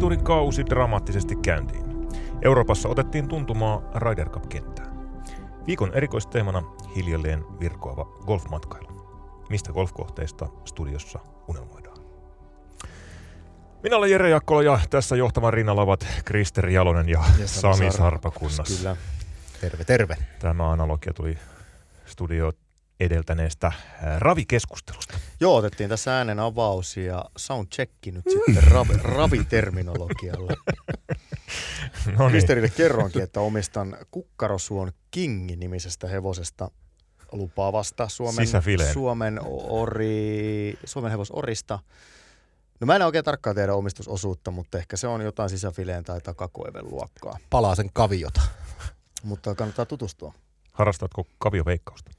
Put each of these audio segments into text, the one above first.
Tourin kausi dramaattisesti käyntiin. Euroopassa otettiin tuntumaa Ryder Cup-kenttään. Viikon erikoisteemana hiljalleen virkoava golfmatkailu. Mistä golfkohteista studiossa unelmoidaan. Minä olen Jere Jakkola ja tässä johtavan rinnalla ovat Krister Jalonen ja, ja Sami Sarpakunnas. Kyllä. Terve, terve. Tämä analogia tuli studio edeltäneestä äh, ravikeskustelusta. Joo, otettiin tässä äänen avaus ja soundchecki nyt sitten rav- raviterminologialla. no niin. Kristerille kerroinkin, että omistan Kukkarosuon King-nimisestä hevosesta lupaavasta Suomen, Suomen, ori, Suomen hevosorista. No mä en oikein tarkkaan tiedä omistusosuutta, mutta ehkä se on jotain sisäfileen tai takakoiven luokkaa. Palaa sen kaviota. Mutta kannattaa tutustua. Harrastatko kavioveikkausta?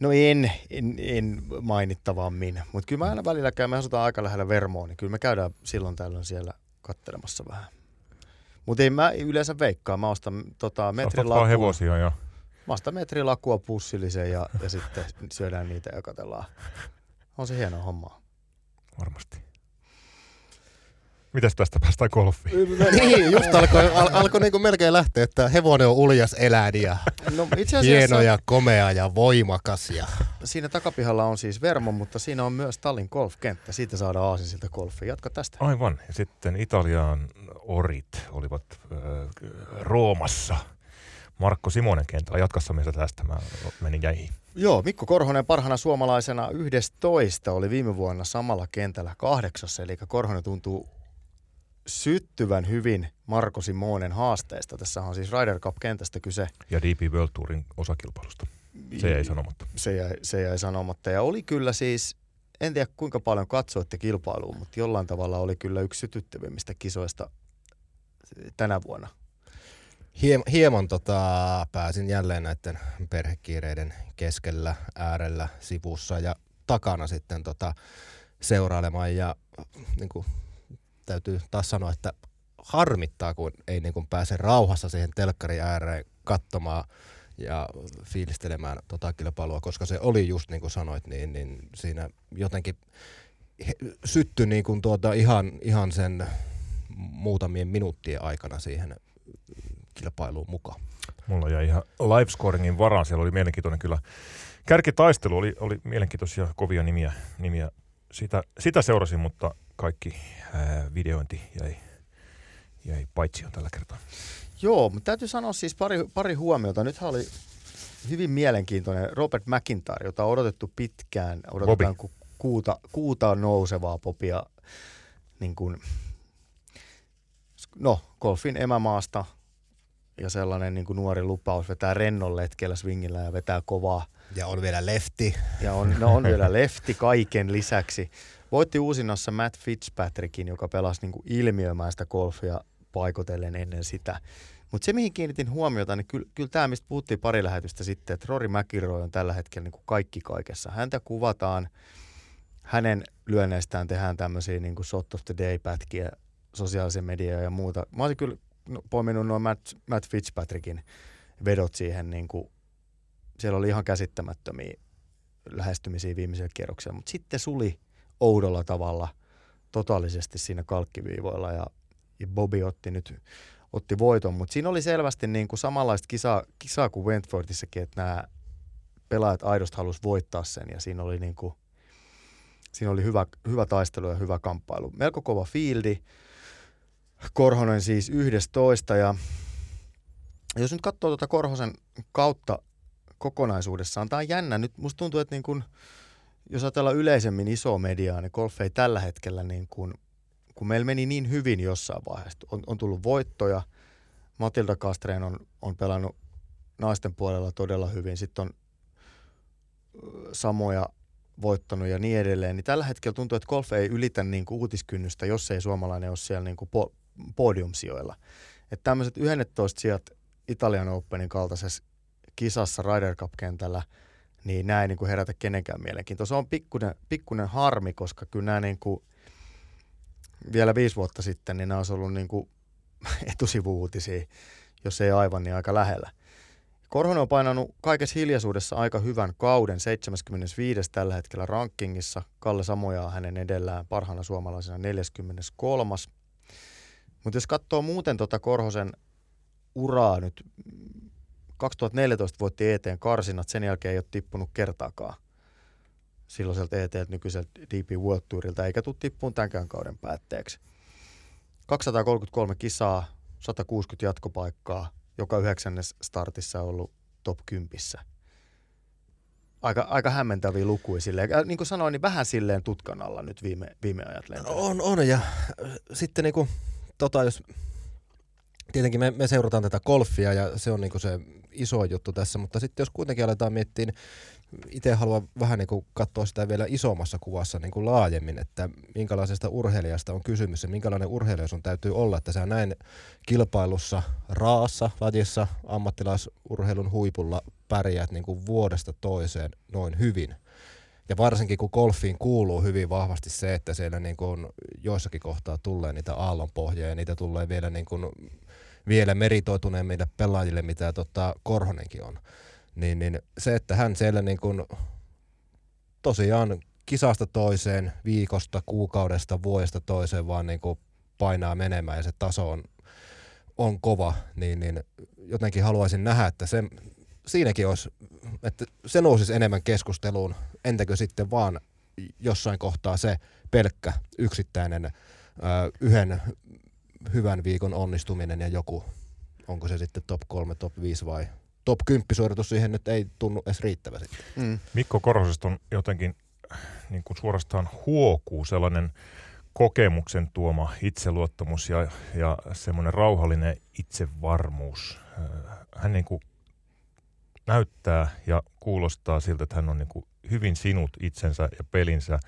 No en, en, en mainittavammin, mutta kyllä mä aina välillä käyn, me asutaan aika lähellä Vermoa, niin kyllä me käydään silloin tällöin siellä kattelemassa vähän. Mutta ei mä yleensä veikkaa, mä ostan tota, metrilakua. hevosia ja... Mä ostan metrilakua pussillisen ja, ja sitten syödään niitä ja katellaan. On se hieno homma. Varmasti. Mitäs tästä päästään golfiin? niin, just alkoi, al, alkoi niin melkein lähteä, että hevonen on uljas eläin ja no, itse asiassa, hieno ja komea ja voimakas. Ja... Siinä takapihalla on siis Vermo, mutta siinä on myös Tallin golfkenttä. Siitä saadaan aasinsilta golfia. Jatka tästä. Aivan. Ja sitten Italian orit olivat äh, Roomassa. Markko Simonen kentällä. Jatkassa meistä tästä. Mä menin jäihin. Joo, Mikko Korhonen parhana suomalaisena 11 oli viime vuonna samalla kentällä kahdeksassa, eli Korhonen tuntuu syttyvän hyvin Marko Simonen haasteesta. Tässä on siis Ryder Cup-kentästä kyse. Ja DP World Tourin osakilpailusta. Se jäi sanomatta. Se jäi, se jäi sanomatta. Ja oli kyllä siis, en tiedä kuinka paljon katsoitte kilpailuun, mutta jollain tavalla oli kyllä yksi sytyttävimmistä kisoista tänä vuonna. Hiem, hieman tota, pääsin jälleen näiden perhekiireiden keskellä, äärellä, sivussa ja takana sitten tota, seurailemaan ja niin kuin täytyy taas sanoa, että harmittaa, kun ei niin kuin pääse rauhassa siihen telkkarin ääreen katsomaan ja fiilistelemään tota kilpailua, koska se oli just niin kuin sanoit, niin, niin siinä jotenkin syttyi niin kuin tuota ihan, ihan sen muutamien minuuttien aikana siihen kilpailuun mukaan. Mulla jäi ihan livescoringin varaan, siellä oli mielenkiintoinen kyllä. Kärkitaistelu oli, oli mielenkiintoisia kovia nimiä, nimiä. Sitä, sitä seurasin, mutta kaikki ää, videointi jäi, jäi paitsi on tällä kertaa. Joo, mutta täytyy sanoa siis pari, pari huomiota. Nythän oli hyvin mielenkiintoinen Robert McIntyre, jota on odotettu pitkään. Odotetaan ku, kuuta, kuuta nousevaa popia niin kuin, no, golfin emämaasta ja sellainen niin kuin nuori lupaus vetää rennon letkellä swingillä ja vetää kovaa. Ja on vielä lefti. Ja on, no on vielä lefti kaiken lisäksi. Voitti uusinnassa Matt Fitzpatrickin, joka pelasi niin kuin ilmiömäistä golfia paikotellen ennen sitä. Mutta se, mihin kiinnitin huomiota, niin kyllä, kyllä tämä, mistä puhuttiin pari lähetystä sitten, että Rory McIlroy on tällä hetkellä niin kuin kaikki kaikessa. Häntä kuvataan, hänen lyönneistään tehdään tämmöisiä niin kuin shot of the day-pätkiä, sosiaalisen mediaa ja muuta. Mä olisin kyllä no, poiminut noin Matt, Matt Fitzpatrickin vedot siihen, niin kuin, siellä oli ihan käsittämättömiä lähestymisiä viimeisellä kierroksella, mutta sitten suli oudolla tavalla totaalisesti siinä kalkkiviivoilla ja, ja Bobby otti nyt otti voiton, mutta siinä oli selvästi niin kuin samanlaista kisaa, kisaa kuin Wentworthissakin, että nämä pelaajat aidosti halusi voittaa sen ja siinä oli, niin kuin, siinä oli hyvä, hyvä taistelu ja hyvä kamppailu. Melko kova fieldi, Korhonen siis 11 ja jos nyt katsoo tuota Korhosen kautta kokonaisuudessaan, tämä on jännä. Nyt musta tuntuu, että niin kuin, jos ajatellaan yleisemmin isoa mediaa, niin golf ei tällä hetkellä, niin kuin, kun meillä meni niin hyvin jossain vaiheessa, on, on tullut voittoja, Matilda Kastreen on, on pelannut naisten puolella todella hyvin, sitten on samoja voittanut ja niin edelleen, niin tällä hetkellä tuntuu, että golf ei ylitä niin kuin uutiskynnystä, jos ei suomalainen ole siellä niin kuin po- podiumsijoilla. Että tämmöiset 11 sijat Italian Openin kaltaisessa kisassa Ryder Cup-kentällä – niin näin niin kuin herätä kenenkään mielenkiintoa. Se on pikkuinen, pikkuinen harmi, koska kyllä nämä niin kuin, vielä viisi vuotta sitten, niin nämä olisi ollut niin kuin etusivuutisia, jos ei aivan, niin aika lähellä. Korhonen on painanut kaikessa hiljaisuudessa aika hyvän kauden, 75. tällä hetkellä rankingissa. Kalle Samoja hänen edellään parhaana suomalaisena 43. Mutta jos katsoo muuten tota Korhosen uraa nyt, 2014 voitti eteen karsinat, sen jälkeen ei ole tippunut kertaakaan silloiselta ET nykyiseltä DP World Tourilta, eikä tule tippuun tämänkään kauden päätteeksi. 233 kisaa, 160 jatkopaikkaa, joka yhdeksännes startissa on ollut top 10. Aika, aika hämmentäviä lukuja silleen. Niin kuin sanoin, niin vähän silleen tutkan alla nyt viime, viime ajat no on, on, ja äh, sitten niin kuin, tota, jos tietenkin me, me seurataan tätä golfia ja se on niin se iso juttu tässä, mutta sitten jos kuitenkin aletaan miettiä itse haluan vähän niin kuin katsoa sitä vielä isommassa kuvassa niin kuin laajemmin, että minkälaisesta urheilijasta on kysymys ja minkälainen urheilija sun täytyy olla, että sä näin kilpailussa raassa, lajissa, ammattilaisurheilun huipulla pärjäät niin kuin vuodesta toiseen noin hyvin. Ja varsinkin kun golfiin kuuluu hyvin vahvasti se, että siellä niin kuin joissakin kohtaa tulee niitä aallonpohjia ja niitä tulee vielä, niin kuin, vielä meritoituneemmille pelaajille, mitä tota Korhonenkin on. Niin, niin se, että hän siellä niin kuin tosiaan kisasta toiseen, viikosta, kuukaudesta, vuodesta toiseen vaan niin kuin painaa menemään ja se taso on, on kova, niin, niin jotenkin haluaisin nähdä, että se, siinäkin olisi, että se nousisi enemmän keskusteluun, entäkö sitten vaan jossain kohtaa se pelkkä yksittäinen yhden hyvän viikon onnistuminen ja joku, onko se sitten top 3, top 5 vai top 10 suoritus siihen nyt ei tunnu edes riittävä sitten. Mm. Mikko Korhosesta on jotenkin niin kuin suorastaan huokuu sellainen kokemuksen tuoma itseluottamus ja, ja semmoinen rauhallinen itsevarmuus. Äh, hän niin kuin näyttää ja kuulostaa siltä, että hän on niin kuin hyvin sinut itsensä ja pelinsä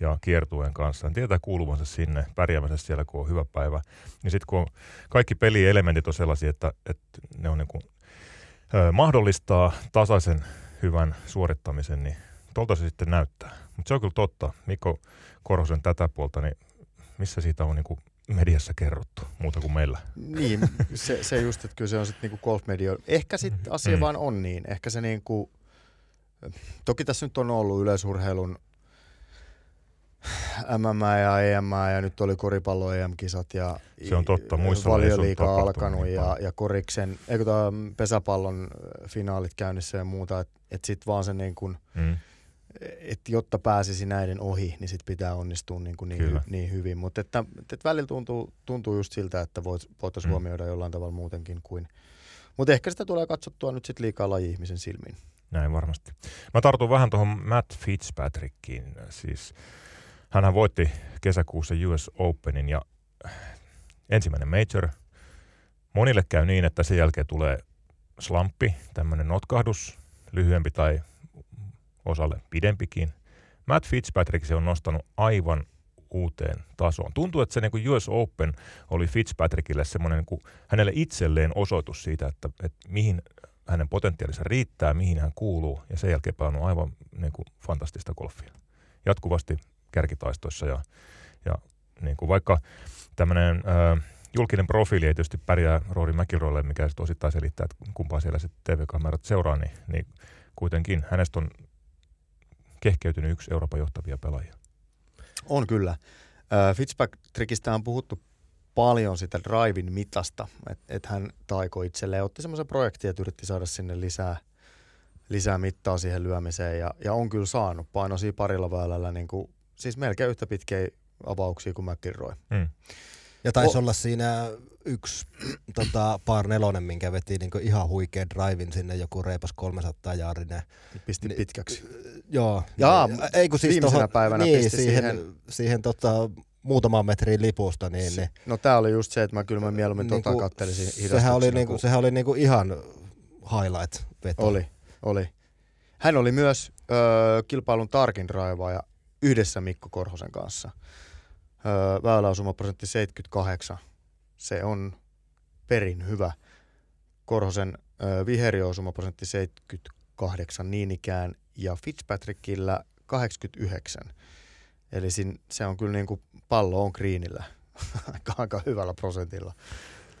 ja kiertueen kanssa. Hän tietää kuuluvansa sinne, pärjäämänsä siellä, kun on hyvä päivä. Ja sitten kun on, kaikki pelielementit on sellaisia, että, että ne on niin kuin mahdollistaa tasaisen hyvän suorittamisen, niin tuolta se sitten näyttää. Mutta se on kyllä totta. Mikko Korhosen tätä puolta, niin missä siitä on niin kuin mediassa kerrottu muuta kuin meillä? Niin, se, se just, että kyllä se on sitten niin golfmedia. Ehkä sitten asia mm. vaan on niin. Ehkä se niin kuin, toki tässä nyt on ollut yleisurheilun MMA ja EM ja nyt oli koripallo EM-kisat ja se on totta, muissa valioliiga alkanut niin ja, ja koriksen, eikö tämä pesäpallon finaalit käynnissä ja muuta, että et sitten vaan se niin kuin, mm. että jotta pääsisi näiden ohi, niin sit pitää onnistua niin, kuin niin, niin hyvin, mutta että, että välillä tuntuu, tuntuu just siltä, että voitaisiin mm. huomioida jollain tavalla muutenkin kuin, mutta ehkä sitä tulee katsottua nyt sitten liikaa laji-ihmisen silmiin. Näin varmasti. Mä tartun vähän tuohon Matt Fitzpatrickiin, siis Hänhän voitti kesäkuussa US Openin ja ensimmäinen major. Monille käy niin, että sen jälkeen tulee slampi, tämmöinen notkahdus, lyhyempi tai osalle pidempikin. Matt Fitzpatrick se on nostanut aivan uuteen tasoon. Tuntuu, että se niin kuin US Open oli Fitzpatrickille semmoinen niin kuin hänelle itselleen osoitus siitä, että, että mihin hänen potentiaalinsa riittää, mihin hän kuuluu, ja sen jälkeen on aivan niin kuin fantastista golfia. Jatkuvasti kärkitaistoissa ja, ja niin kuin vaikka tämmöinen julkinen profiili ei tietysti pärjää Rory McIlroylle, mikä sitten osittain selittää, että kumpaa siellä sitten TV-kamerat seuraa, niin, niin kuitenkin hänestä on kehkeytynyt yksi Euroopan johtavia pelaajia. On kyllä. Fitzpatrickista on puhuttu paljon sitä drivin mitasta, että et hän taiko itselleen, otti semmoisen projektin, että yritti saada sinne lisää, lisää mittaa siihen lyömiseen ja, ja on kyllä saanut painosia parilla väylällä niin kuin siis melkein yhtä pitkiä avauksia kuin McIlroy. Mm. Ja taisi o- olla siinä yksi tota, par nelonen, minkä veti niin ihan huikea drivin sinne, joku reipas 300 jaarinen. Pisti Ni, pitkäksi. Joo. Jaa, ei kun siis tohon, päivänä niin, pisti siihen, siihen, siihen tota, muutaman metrin lipusta. Niin, niin. No tää oli just se, että mä kyllä mä mieluummin tota niinku, kattelisin sehän oli, niinku, sehän oli niinku ihan highlight-veto. Oli, oli. Hän oli myös ö, kilpailun tarkin raivaaja yhdessä Mikko Korhosen kanssa. Öö, väyläosumaprosentti 78. Se on perin hyvä. Korhosen öö, viheriosumaprosentti 78 niin ikään ja Fitzpatrickillä 89. Eli sin, se on kyllä niin kuin pallo on kriinillä aika hyvällä prosentilla.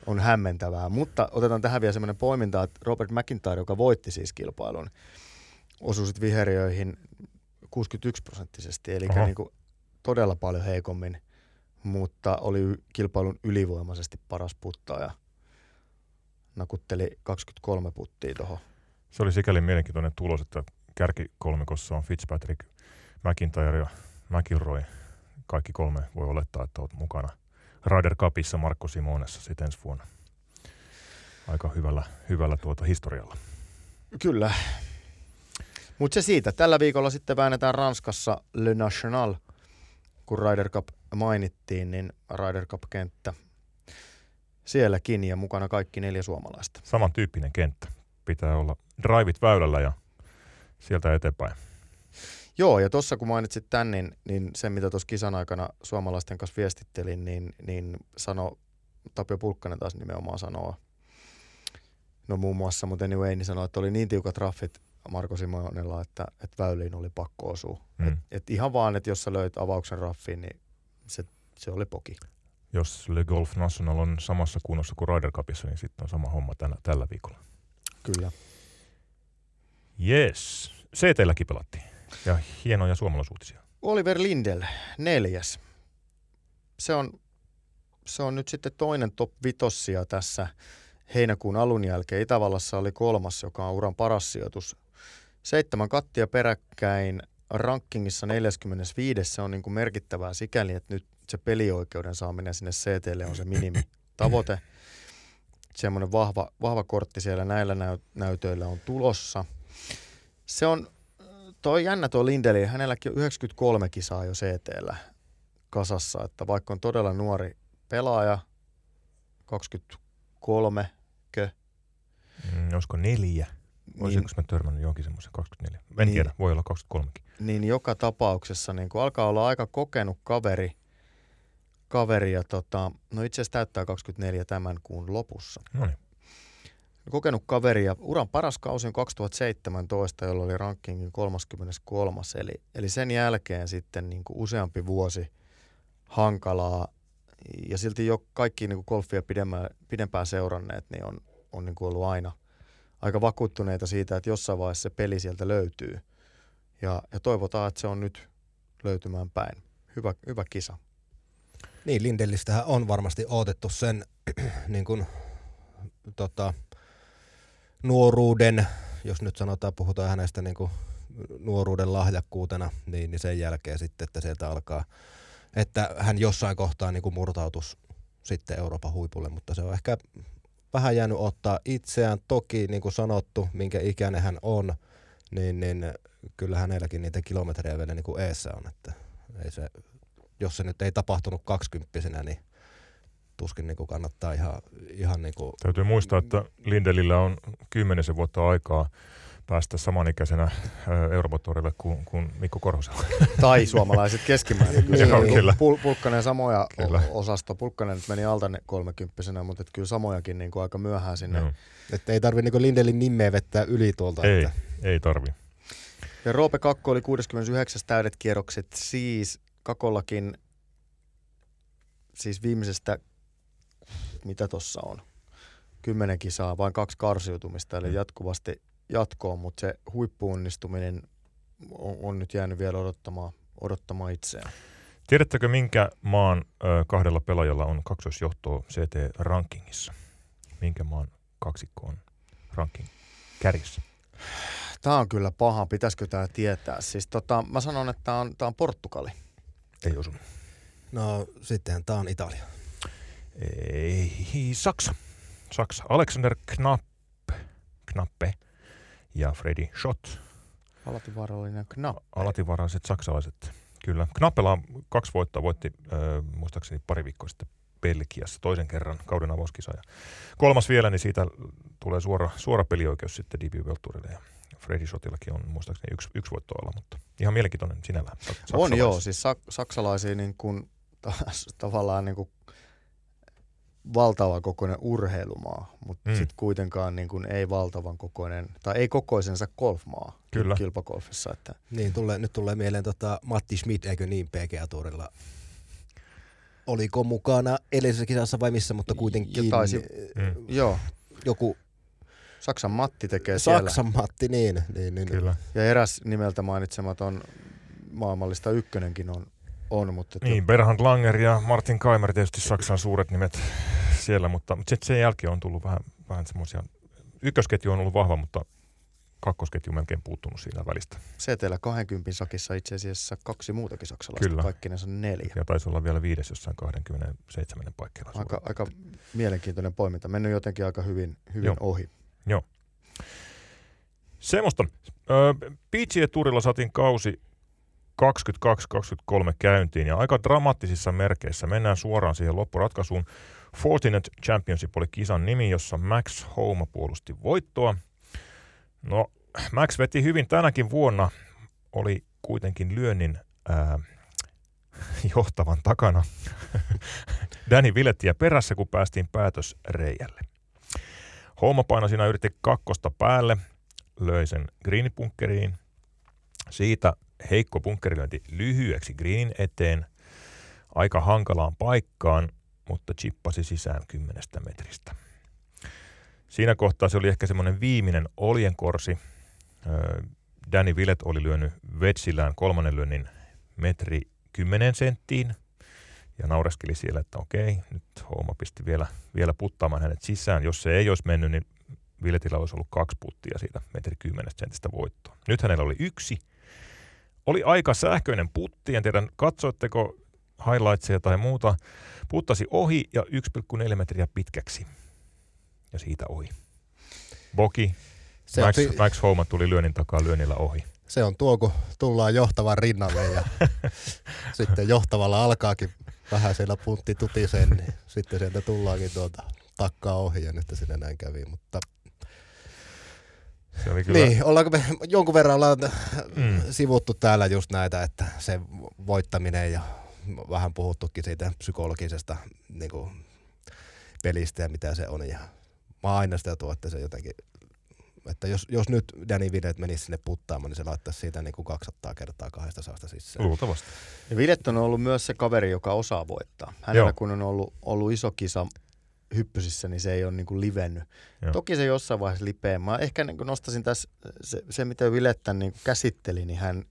On hämmentävää. Mutta otetaan tähän vielä semmoinen poiminta, että Robert McIntyre, joka voitti siis kilpailun, osui sitten viheriöihin 61 prosenttisesti, eli niin kuin todella paljon heikommin mutta oli kilpailun ylivoimaisesti paras puttaaja. Nakutteli 23 puttia tuohon. Se oli sikäli mielenkiintoinen tulos, että kärkikolmikossa on Fitzpatrick, McIntyre ja McIlroy. Kaikki kolme voi olettaa, että olet mukana Ryder Cupissa Markko Simonessa sitten ensi vuonna. Aika hyvällä, hyvällä tuota historialla. Kyllä. Mutta se siitä. Tällä viikolla sitten väännetään Ranskassa Le National, kun Ryder Cup mainittiin, niin Ryder Cup-kenttä sielläkin ja mukana kaikki neljä suomalaista. Samantyyppinen kenttä. Pitää olla drivit väylällä ja sieltä eteenpäin. Joo, ja tuossa kun mainitsit tämän, niin, niin se mitä tuossa kisan aikana suomalaisten kanssa viestittelin, niin, niin sano, Tapio Pulkkanen taas nimenomaan sanoo, no muun muassa, mutta anyway, niin sanoi, että oli niin tiukat raffit Marko Simonella, että, että väyliin oli pakko osua. Mm. Et, et ihan vaan, että jos sä löit avauksen raffiin, niin se, se oli poki. Jos Le Golf National on samassa kunnossa kuin Ryder Cupissa, niin sitten on sama homma tänä, tällä viikolla. Kyllä. Yes. CTlläkin pelattiin. Ja hienoja suomalaisuutisia. Oliver Lindell, neljäs. Se on, se on nyt sitten toinen top vitossia tässä heinäkuun alun jälkeen. Itävallassa oli kolmas, joka on uran paras sijoitus. Seitsemän kattia peräkkäin, rankingissa 45. Se on niin kuin merkittävää sikäli, että nyt se pelioikeuden saaminen sinne CTlle on se minimi tavoite. Semmoinen vahva, vahva kortti siellä näillä näy- näytöillä on tulossa. Se on, toi jännä tuo Lindeli, hänelläkin on 93 kisaa jo CTllä kasassa, että vaikka on todella nuori pelaaja, 23, Mm, olisiko neljä? Olisiko niin, mä törmännyt johonkin semmoisen 24? En Niin. tiedä, voi olla 23. niin joka tapauksessa niin kun alkaa olla aika kokenut kaveri, kaveri ja tota, no itse asiassa täyttää 24 tämän kuun lopussa. No niin. Kokenut kaveri ja uran paras kausi on 2017, jolloin oli rankingin 33. Eli, eli sen jälkeen sitten niin kuin useampi vuosi hankalaa ja silti jo kaikki niin kuin golfia pidempään seuranneet niin on, on niin kuin ollut aina aika vakuuttuneita siitä, että jossain vaiheessa se peli sieltä löytyy. Ja, ja toivotaan, että se on nyt löytymään päin. Hyvä, hyvä kisa. Niin, Lindellistähän on varmasti odotettu sen niin kuin, tota, nuoruuden, jos nyt sanotaan, puhutaan hänestä niin kuin nuoruuden lahjakkuutena, niin, niin sen jälkeen sitten, että sieltä alkaa, että hän jossain kohtaa niin kuin murtautus sitten Euroopan huipulle, mutta se on ehkä vähän jäänyt ottaa itseään. Toki, niin kuin sanottu, minkä ikäinen hän on, niin, niin kyllä hänelläkin niitä kilometrejä vielä niin kuin eessä on, että ei se, jos se nyt ei tapahtunut kaksikymppisenä, niin tuskin niin kuin kannattaa ihan, ihan niin kuin, Täytyy muistaa, että Lindelillä on kymmenisen vuotta aikaa päästä samanikäisenä ö, Euroopan torille kuin, kuin Mikko Korhosella. Tai suomalaiset keskimäärin. Kyllä, on kyllä. Pul- Pulkkanen samoja Kyllä. osasto. Pulkkanen nyt meni alta kolmekymppisenä, mutta et kyllä samojakin niin kuin aika myöhään sinne. Joo. että ei tarvi niin Lindelin nimeä vettää yli tuolta. Ei, Että, ei tarvi. Ja Roope Kakko oli 69 täydet kierrokset, siis Kakollakin siis viimeisestä, mitä tossa on, kymmenen kisaa, vain kaksi karsiutumista, eli Mm. jatkuvasti jatkoon, mutta se huippuunnistuminen on, on nyt jäänyt vielä odottamaan, odottamaan itseään. Tiedättekö, minkä maan ö, kahdella pelaajalla on kaksoisjohtoa CT-rankingissa? Minkä maan kaksikko on ranking kärjessä? Tämä on kyllä paha, pitäisikö tämä tietää? Siis tota, mä sanon, että tämä on, tää on Portugali. Ei osu. no sittenhän tää on Italia. Ei, Saksa. Saksa. Alexander Knapp, Knappe ja Freddy Schott. Alativaarallinen knap. Alativaraiset saksalaiset. Kyllä. Knappela on kaksi voittoa. Voitti äh, muistaakseni pari viikkoa sitten Belgiassa toisen kerran kauden avauskisa. Ja kolmas vielä, niin siitä tulee suora, suora pelioikeus sitten DB World Tourille. Ja Freddy Schottillakin on muistaakseni yksi, yksi voitto alla, mutta ihan mielenkiintoinen sinällään. Sak- On saksalais. joo, siis sak- saksalaisia niin kuin, taas, tavallaan niin kuin valtava kokoinen urheilumaa, mutta Mm. sitten kuitenkaan niin kuin ei valtavan kokoinen, tai ei kokoisensa golfmaa Kyllä. kilpagolfissa. Että Niin, tulee, nyt tulee mieleen tota Matti Schmidt, eikö niin, PGA-tuurilla? Oliko mukana edellisessä kisassa vai missä, mutta kuitenkin taisi- Mm. joo, joku Saksan Matti tekee siellä. Saksan Matti, niin. niin, niin Kyllä. Ja eräs nimeltä mainitsematon maailmallista ykkönenkin on on. Mutta Niin, Berhard Langer ja Martin Kaimer tietysti Saksan suuret nimet siellä, mutta, mutta sitten sen jälkeen on tullut vähän, vähän semmoisia, ykkösketju on ollut vahva, mutta kakkosketju on melkein puuttunut siinä välistä. Setelä 20 sakissa itse asiassa kaksi muutakin saksalaista, Kyllä. kaikkinensa neljä. Ja taisi olla vielä viides jossain 27 paikkeilla. Aika, aika mielenkiintoinen poiminta. Mennyt jotenkin aika hyvin, hyvin Joo. ohi. Semmoista. PGA Tourilla saatiin kausi 22-23 käyntiin ja aika dramaattisissa merkeissä. Mennään suoraan siihen loppuratkaisuun. Fortinet Championship oli kisan nimi, jossa Max Homa puolusti voittoa. No, Max veti hyvin tänäkin vuonna. Oli kuitenkin lyönnin ää, johtavan takana. Danny Villettiä perässä, kun päästiin päätösreijälle. Homa paino siinä yritti kakkosta päälle, löi sen greenipunkkeriin. Siitä heikko punkkerilyönti lyhyeksi greenin eteen, aika hankalaan paikkaan, mutta chippasi sisään kymmenestä metristä. Siinä kohtaa se oli ehkä semmoinen viimeinen oljenkorsi. Danny Villet oli lyönyt vetsillään kolmannen lyönnin metri 10 senttiin ja naureskeli siellä, että okei, nyt Houma pisti vielä, vielä puttaamaan hänet sisään. Jos se ei olisi mennyt, niin Villetillä olisi ollut kaksi puttia siitä metri 10 sentistä voittoa. Nyt hänellä oli yksi. Oli aika sähköinen putti, en tiedä katsoitteko highlightsia tai muuta. Puttasi ohi ja 1,4 metriä pitkäksi. Ja siitä ohi. Boki, Se Max, si- Max Houma tuli lyönnin takaa lyönnillä ohi. se on tuo, kun tullaan johtavan rinnalle ja sitten johtavalla alkaakin vähän siellä puntti tutiseen, niin sitten sieltä tullaankin tuota takkaa ohi ja nyt sinne näin kävi. Mutta Se oli kyllä, niin, ollaanko me jonkun verran ollaan Mm. sivuttu täällä just näitä, että se voittaminen ja vähän puhuttukin siitä psykologisesta niin kuin, pelistä ja mitä se on. Ja mä oon aina sitä tuo, että se jotenkin, että jos, jos nyt Danny Villet menisi sinne puttaamaan, niin se laittaisi siitä niin kuin 200 kertaa kahdesta saasta sisään. luultavasti. Ja Villet on ollut myös se kaveri, joka osaa voittaa. Hänellä Joo. kun on ollut, ollut iso kisa hyppysissä, niin se ei ole niin kuin livennyt. Joo. Toki se jossain vaiheessa lipee. Mä ehkä niin kuin nostaisin tässä se, se mitä Villettä niin kuin käsitteli, niin hän,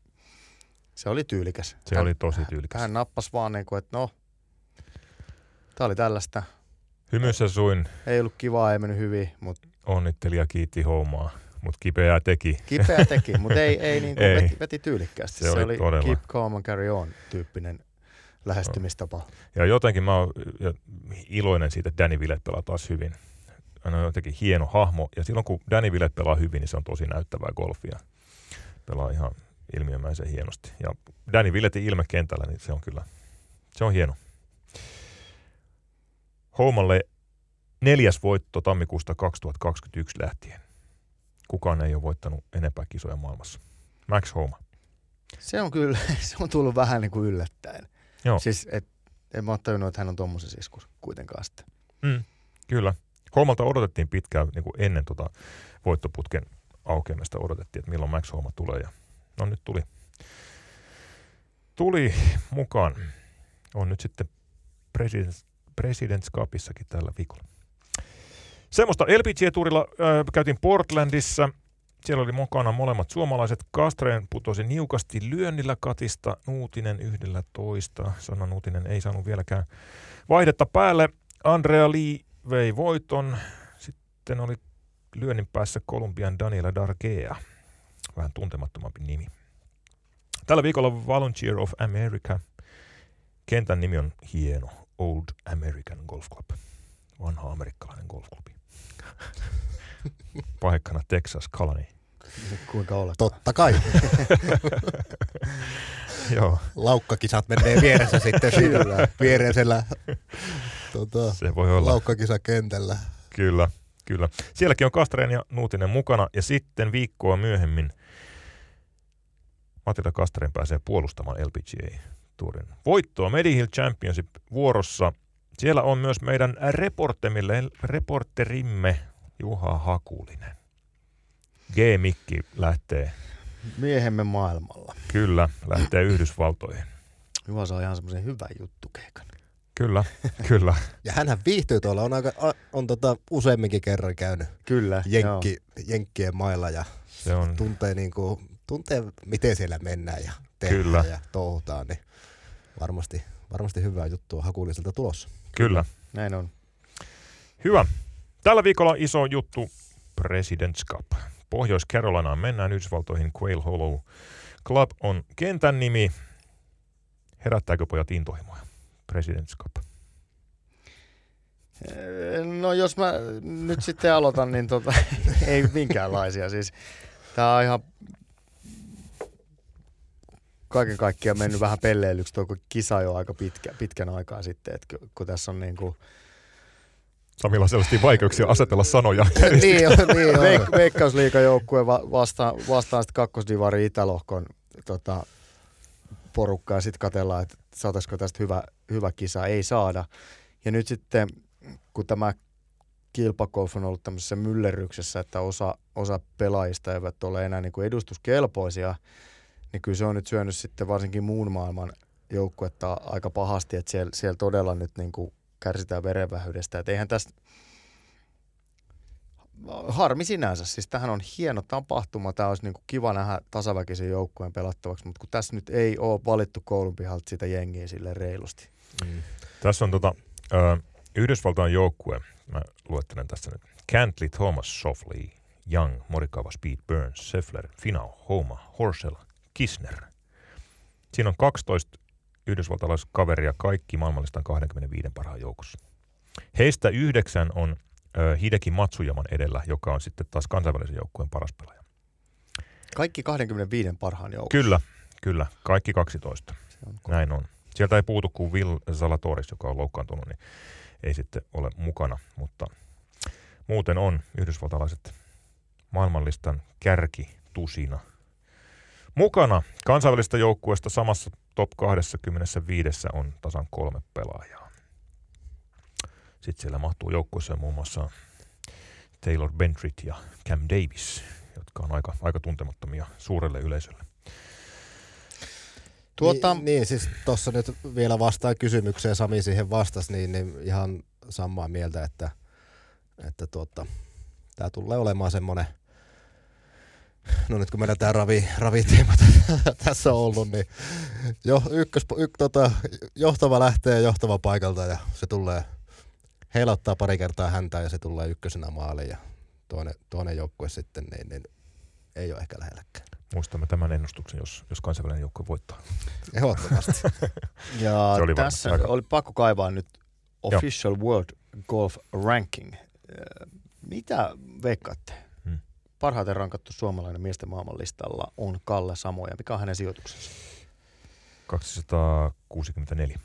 se oli tyylikäs. Se hän, oli tosi tyylikäs. Hän nappasi vaan niin kuin, että no, tää oli tällaista. Hymyssä suin Ei ollut kivaa, ei mennyt hyvin, mutta onnitteli ja kiitti hommaa, mutta kipeää teki. kipeä teki, mutta ei, ei, niin kuin Ei. Veti, veti tyylikkäästi. Se oli todella. keep calm and carry on tyyppinen lähestymistapa. Ja jotenkin mä oon ja iloinen siitä, että Danny Villet pelaa taas hyvin. Hän on jotenkin hieno hahmo, ja silloin kun Danny Villet pelaa hyvin, niin se on tosi näyttävää golfia. Pelaa ihan ilmiömäisen hienosti. Ja Danny Villettin ilme kentällä, niin se on kyllä, se on hieno. Houmalle neljäs voitto tammikuusta 2021 lähtien. Kukaan ei ole voittanut enempää kisoja maailmassa. Max Homa. Se on kyllä, se on tullut vähän niin kuin yllättäen. Joo. Siis, et, en mä ole tajunnut, että hän on tommosessa iskussa kuitenkaan sitten. Mm, kyllä. Homalta odotettiin pitkään niin kuin ennen tota voittoputken aukeamista odotettiin, että milloin Max Homa tulee. Ja no nyt tuli, tuli mukaan. On nyt sitten Presidents, Presidents Cupissakin tällä viikolla. Semmoista LPG-tuurilla äh, käytiin Portlandissa. Siellä oli mukana molemmat suomalaiset. Kastreen putosi niukasti lyönnillä katista. Nuutinen yhdellä toista. Sanna Nuutinen ei saanut vieläkään vaihdetta päälle. Andrea Lee vei voiton. Sitten oli lyönnin päässä Kolumbian Daniela Dargea. Vähän tuntemattomampi nimi. Tällä viikolla Volunteer of America. Kentän nimi on hieno. Old American Golf Club. Vanha amerikkalainen golfklubi. Paikkana Texas Colony. Kuinka olet? Totta kai. Joo, Laukkakisat menee vieressä sitten sillä viereisellä tota, se voi olla. laukkakisakentällä. Kyllä, kyllä. Sielläkin on Kastreen ja Nuutinen mukana ja sitten viikkoa myöhemmin Matilda Kastreen pääsee puolustamaan LPGA-tuurin voittoa. Medihill Championship vuorossa. Siellä on myös meidän reporterimme Juha Hakulinen. G-mikki lähtee, Miehemme maailmalla. kyllä, lähtee Yhdysvaltoihin. Juha saa ihan semmoisen hyvän juttukeikan. Kyllä, kyllä. Ja hänhän viihtyy tuolla, on, aika, on tota useamminkin kerran käynyt Kyllä. Jenkki, Jenkkien mailla ja Se on, tuntee, niinku, tuntee, miten siellä mennään ja tehdään Kyllä. ja touhutaan. Niin varmasti, varmasti hyvää juttua hakulliselta tulossa. Kyllä. Näin on. Hyvä. Tällä viikolla iso juttu President's Cup. Pohjois-Carolinaan mennään Yhdysvaltoihin Quail Hollow Club on kentän nimi. Herättääkö pojat intohimoja? President's Cup. No jos mä nyt sitten aloitan, niin tota, ei minkäänlaisia. Siis, tää on ihan kaiken kaikkiaan mennyt vähän pelleilyksi tuo kisa jo aika pitkä, pitkän aikaa sitten, että kun tässä on niin kuin, Samilla selvästi vaikeuksia asetella sanoja. niin, on, niin on. Veik- Veikkausliikajoukkue va- vastaan, vastaan sitten kakkosdivari Itälohkon tota, porukkaa ja sitten katsellaan, että saataisiko tästä hyvä, hyvä kisa. Ei saada. Ja nyt sitten, kun tämä kilpakolf on ollut tämmöisessä myllerryksessä, että osa, osa pelaajista eivät ole enää niin kuin edustuskelpoisia, niin kyllä se on nyt syönyt sitten varsinkin muun maailman joukkuetta aika pahasti, että siellä, siellä todella nyt niin kuin kärsitään verenvähyydestä. Että eihän tästä, harmi sinänsä, siis tähän on hieno tapahtuma, tämä olisi niin kuin kiva nähdä tasaväkisen joukkueen pelattavaksi, mutta kun tässä nyt ei ole valittu koulun pihalta sitä jengiä sille reilusti. Mm. Tässä on tota, ö, Yhdysvaltain joukkue, mä luettelen tässä nyt. Cantley, Thomas, Sofley, Young, Morikawa, Speed, Burns, Seffler, Finau, Homa, Horsell, Kisner. Siinä on 12 yhdysvaltalaiskaveria kaikki maailmanlistan 25 parhaan joukossa. Heistä yhdeksän on ö, Hideki Matsujaman edellä, joka on sitten taas kansainvälisen joukkueen paras pelaaja. Kaikki 25 parhaan joukossa? Kyllä, kyllä. Kaikki 12. On Näin on. Sieltä ei puutu kuin Will Zalatoris, joka on loukkaantunut, niin ei sitten ole mukana, mutta muuten on yhdysvaltalaiset maailmanlistan kärki tusina – Mukana kansainvälistä joukkueesta samassa top 25 on tasan kolme pelaajaa. Sitten siellä mahtuu joukkueeseen muun muassa Taylor Bentrit ja Cam Davis, jotka on aika, aika tuntemattomia suurelle yleisölle. Tuota... Niin, niin, siis tuossa nyt vielä vastaan kysymykseen, Sami siihen vastasi, niin, niin ihan samaa mieltä, että, että tuota, tämä tulee olemaan semmoinen – no nyt kun meidän tämä ravi, raviteema tässä on ollut, niin jo, ykkös, y, tota, johtava lähtee johtava paikalta ja se tulee heilottaa pari kertaa häntä ja se tulee ykkösenä maaliin ja toinen, toinen joukkue sitten niin, niin ei ole ehkä lähelläkään. Muistamme tämän ennustuksen, jos, jos kansainvälinen joukkue voittaa. Ehdottomasti. ja oli tässä aika... oli pakko kaivaa nyt Official Joo. World Golf Ranking. Mitä veikkaatte? Parhaiten rankattu suomalainen miesten maailmanlistalla on Kalle Samoja. Mikä on hänen sijoituksensa? 264.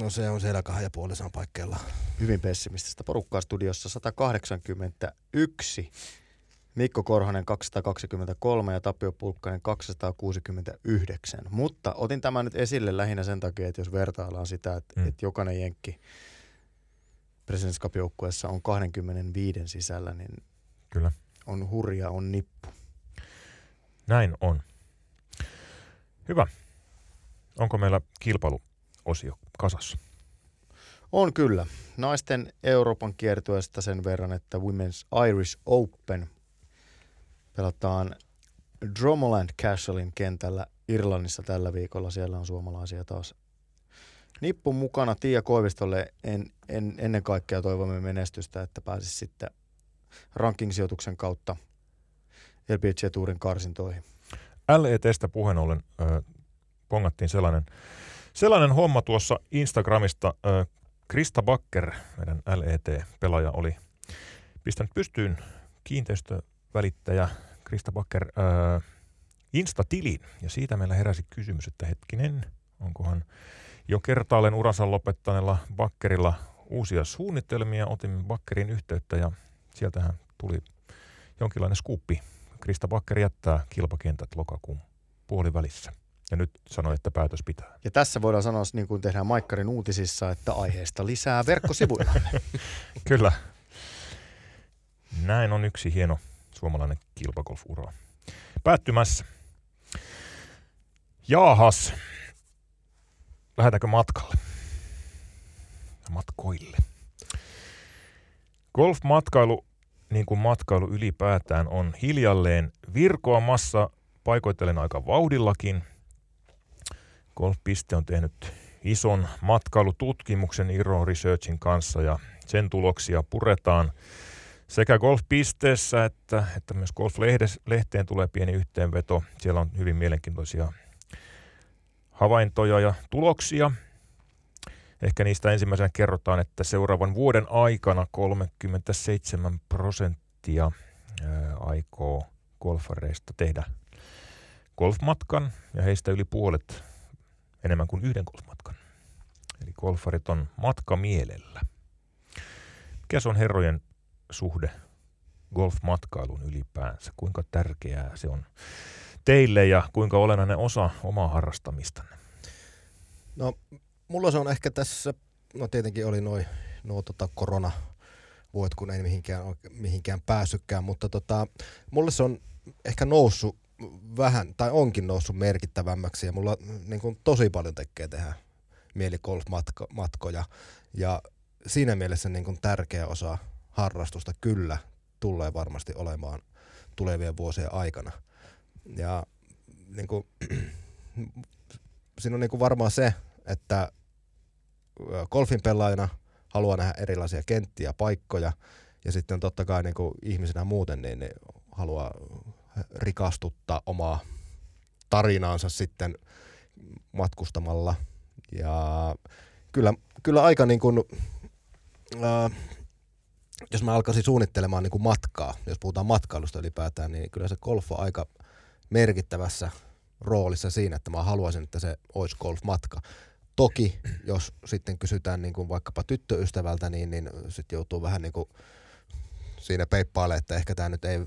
No se on siellä kahden ja puolisen paikkeilla. Hyvin pessimististä porukkaa studiossa 181. Mikko Korhonen 223 ja Tapio Pulkkanen 269. Mutta otin tämän nyt esille lähinnä sen takia, että jos vertaillaan sitä, että, mm. että jokainen jenkki Presidents on 25 sisällä, niin Kyllä on hurja, on nippu. Näin on. Hyvä. Onko meillä kilpailuosio kasassa? On kyllä. Naisten Euroopan kiertueesta sen verran, että Women's Irish Open pelataan Dromoland Castlein kentällä Irlannissa tällä viikolla. Siellä on suomalaisia taas nippun mukana. Tiia Koivistolle en, en, ennen kaikkea toivomme menestystä, että pääsisi sitten ranking-sijoituksen kautta LPGA Tourin karsintoihin. LETstä puheen ollen äh, pongattiin sellainen, sellainen homma tuossa Instagramista. Äh, Krista Bakker, meidän LET-pelaaja, oli pistänyt pystyyn kiinteistövälittäjä Krista Bakker äh, Insta-tilin. Ja siitä meillä heräsi kysymys, että hetkinen, onkohan jo kertaalleen uransa lopettaneella Bakkerilla uusia suunnitelmia. Otimme Bakkerin yhteyttä ja sieltähän tuli jonkinlainen skuppi. Krista Bakker jättää kilpakentät lokakuun puolivälissä. Ja nyt sanoi, että päätös pitää. Ja tässä voidaan sanoa, niin kuin tehdään Maikkarin uutisissa, että aiheesta lisää verkkosivuilla. Kyllä. Näin on yksi hieno suomalainen kilpagolf-ura. Päättymässä. Jaahas. Lähdetäänkö matkalle? Matkoille. Golf-matkailu, niin kuin matkailu ylipäätään, on hiljalleen virkoamassa paikoittelen aika vauhdillakin. Golfpiste on tehnyt ison matkailututkimuksen Iro Researchin kanssa ja sen tuloksia puretaan sekä golfpisteessä että, että myös golflehteen tulee pieni yhteenveto. Siellä on hyvin mielenkiintoisia havaintoja ja tuloksia. Ehkä niistä ensimmäisenä kerrotaan, että seuraavan vuoden aikana 37 prosenttia aikoo golfareista tehdä golfmatkan ja heistä yli puolet enemmän kuin yhden golfmatkan. Eli golfarit on matkamielellä. Mikä se on herrojen suhde golfmatkailuun ylipäänsä? Kuinka tärkeää se on teille ja kuinka olennainen osa omaa harrastamistanne? No, mulla se on ehkä tässä, no tietenkin oli noin no, tota korona vuodet, kun ei mihinkään, mihinkään päässytkään, mutta tota, mulle se on ehkä noussut vähän, tai onkin noussut merkittävämmäksi, ja mulla niin kuin, tosi paljon tekee tehdä mieli golfmatkoja, ja siinä mielessä niin kuin, tärkeä osa harrastusta kyllä tulee varmasti olemaan tulevien vuosien aikana. Ja niin kuin, siinä on niin kuin varmaan se, että golfin pelaajana haluaa nähdä erilaisia kenttiä, paikkoja, ja sitten totta kai niin kuin ihmisenä muuten niin, niin haluaa rikastuttaa omaa tarinaansa sitten matkustamalla. Ja kyllä, kyllä aika niin kuin, äh, jos mä alkaisin suunnittelemaan niin kuin matkaa, jos puhutaan matkailusta ylipäätään, niin kyllä se golf on aika merkittävässä roolissa siinä, että mä haluaisin, että se olisi golf-matka. Toki, jos sitten kysytään niin kuin vaikkapa tyttöystävältä, niin, niin sitten joutuu vähän niin kuin siinä peippailemaan, että ehkä tämä nyt ei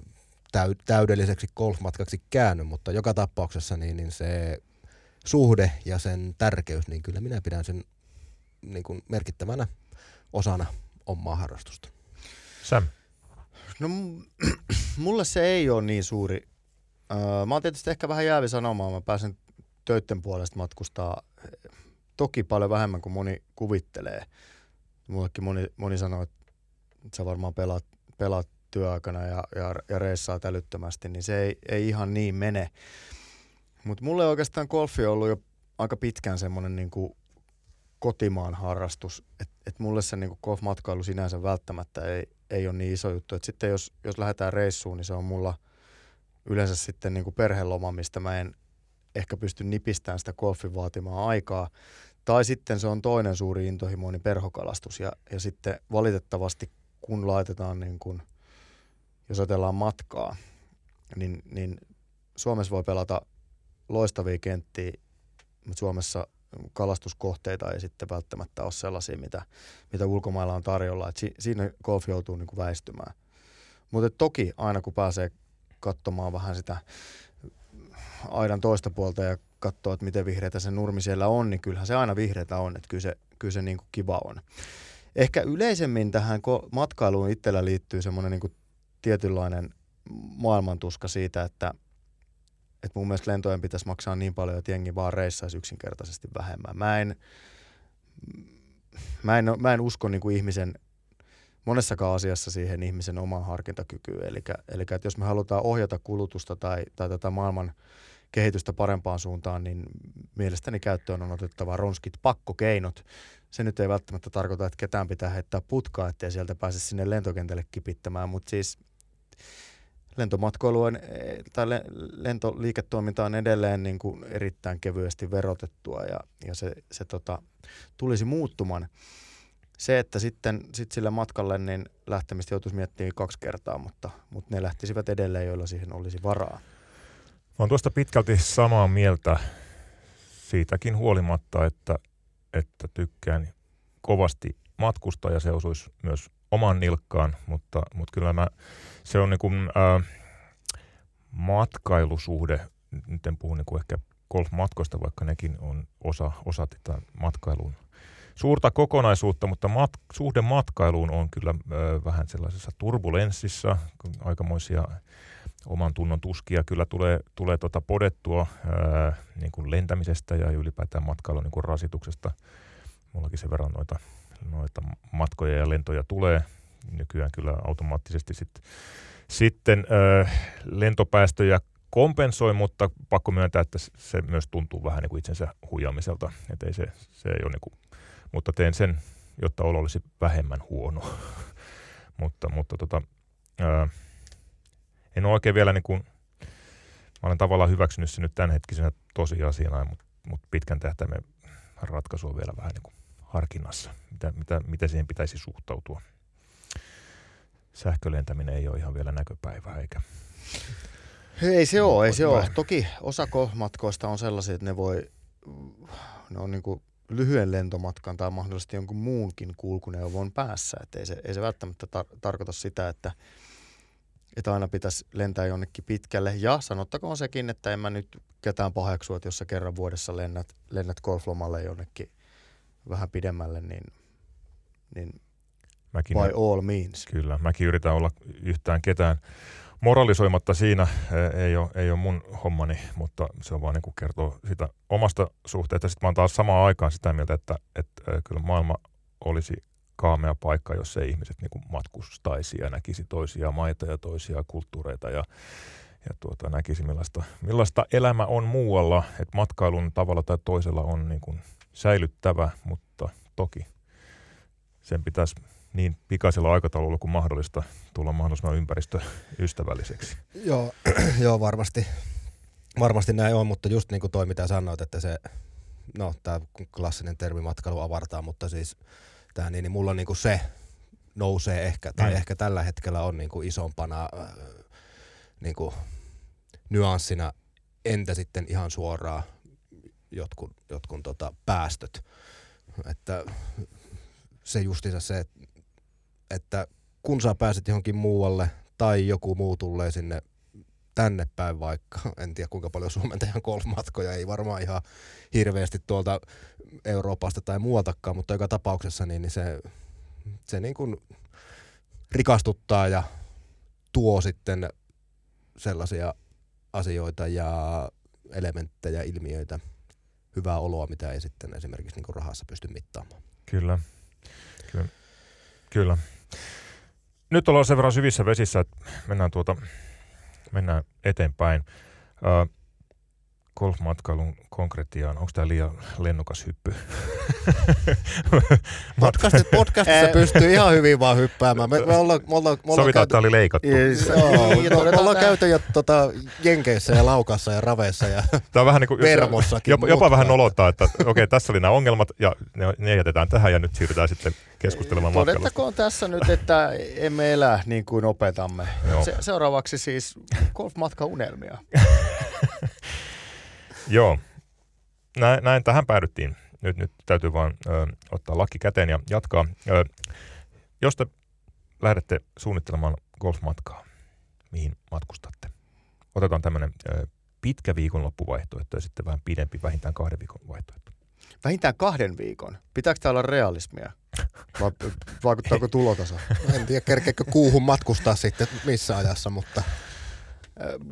täydelliseksi golfmatkaksi käänny, mutta joka tapauksessa niin, niin se suhde ja sen tärkeys, niin kyllä minä pidän sen niin kuin merkittävänä osana omaa harrastusta. Sam? No mulle se ei ole niin suuri. mä oon tietysti ehkä vähän jäävi sanomaan, mä pääsen töiden puolesta matkustaa toki paljon vähemmän kuin moni kuvittelee. Mullekin moni, moni sanoo, että sä varmaan pelaat, pelaat työaikana ja, ja, ja reissaa älyttömästi, niin se ei, ei ihan niin mene. Mutta mulle oikeastaan golfi on ollut jo aika pitkään semmoinen niin kotimaan harrastus, että et mulle se niin golf-matkailu sinänsä välttämättä ei, ei ole niin iso juttu. Et sitten jos, jos lähdetään reissuun, niin se on mulla yleensä sitten niin perheloma, mistä mä en ehkä pysty nipistämään sitä golfin vaatimaa aikaa. Tai sitten se on toinen suuri intohimo, niin perhokalastus. Ja, ja sitten valitettavasti kun laitetaan niin kuin – jos ajatellaan matkaa, niin, niin Suomessa voi pelata loistavia kenttiä, mutta Suomessa kalastuskohteita ei sitten välttämättä ole sellaisia, mitä, mitä ulkomailla on tarjolla. Et si, siinä golf joutuu niin väistymään. Mutta toki aina kun pääsee katsomaan vähän sitä aidan toista puolta ja katsoa, että miten vihreätä se nurmi siellä on, niin kyllähän se aina vihreätä on, että kyllä se, kyllä se niin kuin kiva on. Ehkä yleisemmin tähän matkailuun itsellä liittyy semmoinen niin tietynlainen maailmantuska siitä, että, että mun mielestä lentojen pitäisi maksaa niin paljon, että jengi vaan reissaisi yksinkertaisesti vähemmän. Mä en, mä en, mä en usko niin kuin ihmisen monessakaan asiassa siihen ihmisen omaan harkintakykyyn. Eli, eli että jos me halutaan ohjata kulutusta tai, tai tätä maailman kehitystä parempaan suuntaan, niin mielestäni käyttöön on otettava ronskit pakkokeinot. Se nyt ei välttämättä tarkoita, että ketään pitää heittää putkaa, ettei sieltä pääse sinne lentokentälle kipittämään, mutta siis lentomatkailu on, tai lentoliiketoiminta on edelleen niin kuin erittäin kevyesti verotettua ja, ja se, se tota, tulisi muuttumaan. Se, että sitten sit sille matkalle niin lähtemistä joutuisi miettimään kaksi kertaa, mutta, mutta ne lähtisivät edelleen, joilla siihen olisi varaa. Oon tuosta pitkälti samaa mieltä siitäkin huolimatta, että, että tykkään kovasti matkustaa ja se osuisi myös oman nilkkaan, mutta, mutta kyllä mä, se on niin kuin, äh, matkailusuhde, nyt en puhu niin kuin ehkä golfmatkoista, vaikka nekin on osa, osa tätä matkailun suurta kokonaisuutta, mutta mat, suhde matkailuun on kyllä äh, vähän sellaisessa turbulenssissa, aikamoisia oman tunnon tuskia kyllä tulee, tulee tota podettua ää, niin kuin lentämisestä ja ylipäätään matkailun niin rasituksesta. Mullakin sen verran noita, noita matkoja ja lentoja tulee nykyään kyllä automaattisesti sit, sitten ää, lentopäästöjä kompensoi, mutta pakko myöntää, että se myös tuntuu vähän niin kuin itsensä huijaamiselta. Että ei se, se ei ole niin kuin, mutta teen sen, jotta olo olisi vähemmän huono. mutta mutta tota, ää, en ole oikein vielä niin kuin, mä olen tavallaan hyväksynyt sen nyt tämänhetkisenä tosiasiana, mutta, mutta pitkän tähtäimen ratkaisu on vielä vähän niin kuin harkinnassa, mitä, mitä, mitä siihen pitäisi suhtautua. Sähkölentäminen ei ole ihan vielä näköpäivää eikä ei se ole, ei se ole. Toki osa matkoista on sellaisia, että ne voi, ne on niin kuin lyhyen lentomatkan tai mahdollisesti jonkun muunkin kulkuneuvon päässä. Että ei, se, ei se välttämättä tar- tarkoita sitä, että, että aina pitäisi lentää jonnekin pitkälle. Ja sanottakoon sekin, että en mä nyt ketään paheksua, että jos sä kerran vuodessa lennät, lennät golflomalle jonnekin vähän pidemmälle, niin, niin mäkin by all means. Kyllä, mäkin yritän olla yhtään ketään moralisoimatta siinä ei ole, ei ole mun hommani, mutta se on vaan niin kertoo sitä omasta suhteesta. Sitten mä oon taas samaan aikaan sitä mieltä, että, että kyllä maailma olisi kaamea paikka, jos ei ihmiset niin matkustaisi ja näkisi toisia maita ja toisia kulttuureita ja, ja tuota, näkisi millaista, millaista elämä on muualla. Että matkailun tavalla tai toisella on niin kuin säilyttävä, mutta toki sen pitäisi niin pikaisella aikataululla kuin mahdollista tulla mahdollisimman ympäristöystävälliseksi. Joo, joo varmasti. Varmasti näin on, mutta just niin kuin toi mitä sanoit, että se, no tämä klassinen termi matkailu avartaa, mutta siis tämä niin, niin mulla niin kuin se nousee ehkä, tai mm. ehkä tällä hetkellä on niin kuin isompana äh, niin kuin nyanssina, entä sitten ihan suoraan jotkun, jotkun tota päästöt. Että se justiinsa se, että että kun sä pääset johonkin muualle tai joku muu tulee sinne tänne päin vaikka, en tiedä kuinka paljon Suomen tehdään golfmatkoja, ei varmaan ihan hirveästi tuolta Euroopasta tai muualtakaan, mutta joka tapauksessa niin, niin se, se niin kuin rikastuttaa ja tuo sitten sellaisia asioita ja elementtejä, ilmiöitä, hyvää oloa, mitä ei sitten esimerkiksi niin rahassa pysty mittaamaan. Kyllä, kyllä. Kyllä. Nyt ollaan sen verran syvissä vesissä, että mennään, tuota, mennään eteenpäin. Golfmatkailun konkretiaan, onko tämä liian lennokas hyppy? Podcastit, podcastissa pystyy ihan hyvin vaan hyppäämään. Me, me ollaan, me ollaan, me ollaan Sovitaan, että oli leikattu. Joo, me ollaan käyty jo tota, Jenkeissä ja Laukassa ja Raveissa ja Tämä on vähän niin kuin, Vermossakin. Jopa, jopa vähän nolottaa, että okei, okay, tässä oli nämä ongelmat ja ne, ne jätetään tähän ja nyt siirrytään sitten keskustelemaan matkailusta. Todettakoon tässä nyt, että emme elä niin kuin opetamme. Se, seuraavaksi siis golfmatkaunelmia. Joo, näin, näin tähän päädyttiin. Nyt, nyt täytyy vaan ö, ottaa laki käteen ja jatkaa. Ö, jos te lähdette suunnittelemaan golfmatkaa, mihin matkustatte? Otetaan tämmöinen pitkä viikonloppuvaihtoehto ja sitten vähän pidempi, vähintään kahden viikon vaihtoehto. Vähintään kahden viikon? Pitääkö täällä olla realismia? Vai vaikuttaako tulotaso? En tiedä, kerkeekö kuuhun matkustaa sitten missä ajassa, mutta...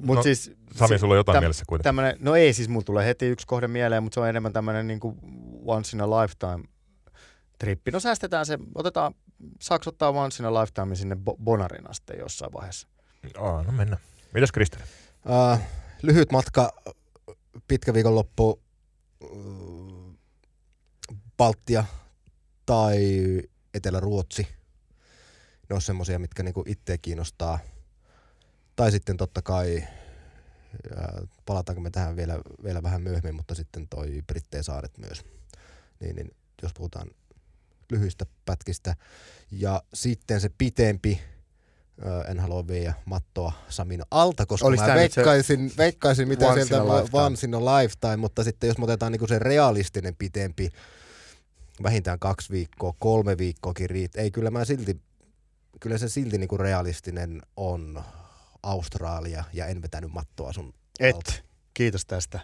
Mut no, siis, Sami, sulla on jotain täm, mielessä kuitenkin. Tämmönen, no ei siis, mulla tulee heti yksi kohde mieleen, mutta se on enemmän tämmöinen niin once in a lifetime trippi. No säästetään se, otetaan, saaks ottaa once in a lifetime sinne Bonarin asti jossain vaiheessa? Aa, no mennään. Mitäs Kristeri? Uh, lyhyt matka, pitkä viikonloppu, uh, Baltia tai Etelä-Ruotsi. Ne on semmoisia, mitkä niinku itseä kiinnostaa – tai sitten totta kai, palataanko me tähän vielä, vielä vähän myöhemmin, mutta sitten toi Britteen saaret myös. Niin, niin jos puhutaan lyhyistä pätkistä. Ja sitten se pitempi, en halua viedä mattoa Samin alta, koska Olis mä veikkaisin, veikkaisin mitä sieltä once in a lifetime, mutta sitten jos me otetaan niinku se realistinen pitempi, vähintään kaksi viikkoa, kolme viikkoakin riittää. Ei, kyllä mä silti, kyllä se silti niinku realistinen on Australia ja en vetänyt mattoa sun Et. Alta. Kiitos tästä.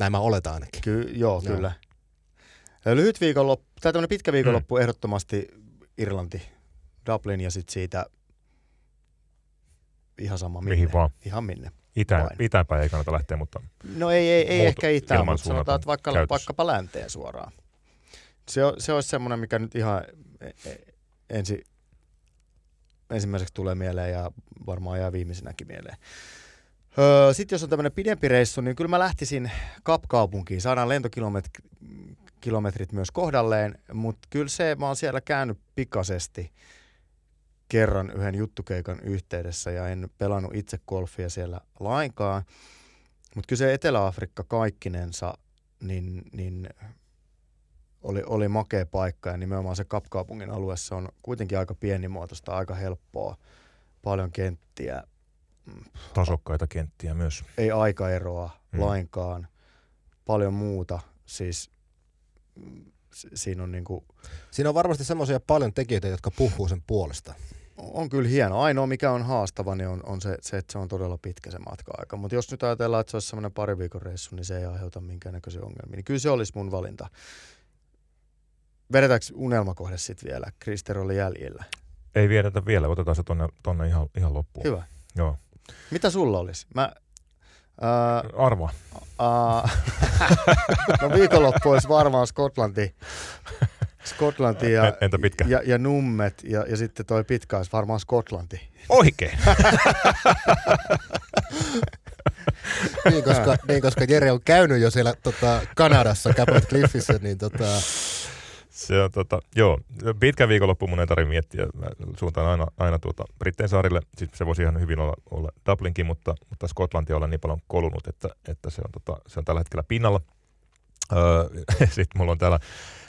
Näin mä oletan ainakin. Ky- joo, joo, kyllä. Lyhyt viikonloppu, tai tämmöinen pitkä viikonloppu mm. ehdottomasti Irlanti, Dublin ja sitten siitä ihan sama minne. Mihin vaan. Ihan minne. Itä, itäänpäin ei kannata lähteä, mutta No ei, ei, ei ehkä itään, mutta sanotaan, että vaikka, vaikkapa länteen suoraan. Se, se olisi semmoinen, mikä nyt ihan e- e- ensi ensimmäiseksi tulee mieleen ja varmaan jää viimeisenäkin mieleen. Öö, Sitten jos on tämmöinen pidempi reissu, niin kyllä mä lähtisin Kapkaupunkiin. Saadaan lentokilometrit myös kohdalleen, mutta kyllä se, mä oon siellä käynyt pikaisesti kerran yhden juttukeikan yhteydessä ja en pelannut itse golfia siellä lainkaan. Mutta kyllä se Etelä-Afrikka kaikkinensa, niin, niin oli, oli makea paikka ja nimenomaan se Kapkaupungin alueessa on kuitenkin aika pienimuotoista, aika helppoa, paljon kenttiä. Tasokkaita kenttiä myös. Ei aikaeroa mm. lainkaan, paljon muuta. Siis siinä on niinku... Siinä on varmasti semmoisia paljon tekijöitä, jotka puhuu sen puolesta. On kyllä hieno. Ainoa, mikä on haastava, niin on, on se, se, että se on todella pitkä se matka-aika. Mutta jos nyt ajatellaan, että se olisi semmoinen pari viikon reissu, niin se ei aiheuta minkäännäköisiä ongelmia. Niin kyllä se olisi mun valinta. Vedetäänkö unelmakohde sitten vielä? Krister oli jäljellä. Ei viedetä vielä, otetaan se tonne, tonne ihan, ihan loppuun. Hyvä. Joo. Mitä sulla olisi? Mä, ää, Arvoa. Ää, no viikonloppu olisi varmaan Skotlanti. Skotlanti ja, Entä pitkä? ja, ja nummet ja, ja sitten toi pitkä olisi varmaan Skotlanti. Oikein. niin, koska, niin, koska Jere on käynyt jo siellä tota, Kanadassa, Caput Cliffissä, niin tota, Se on tota, joo, pitkä viikonloppu mun ei tarvitse miettiä. Mä suuntaan aina, aina tuota Brittein saarille. Siis se voisi ihan hyvin olla, olla Dublinkin, mutta, mutta Skotlantia olen niin paljon kolunut, että, että se, on, tota, se on tällä hetkellä pinnalla. Öö, Sitten mulla on täällä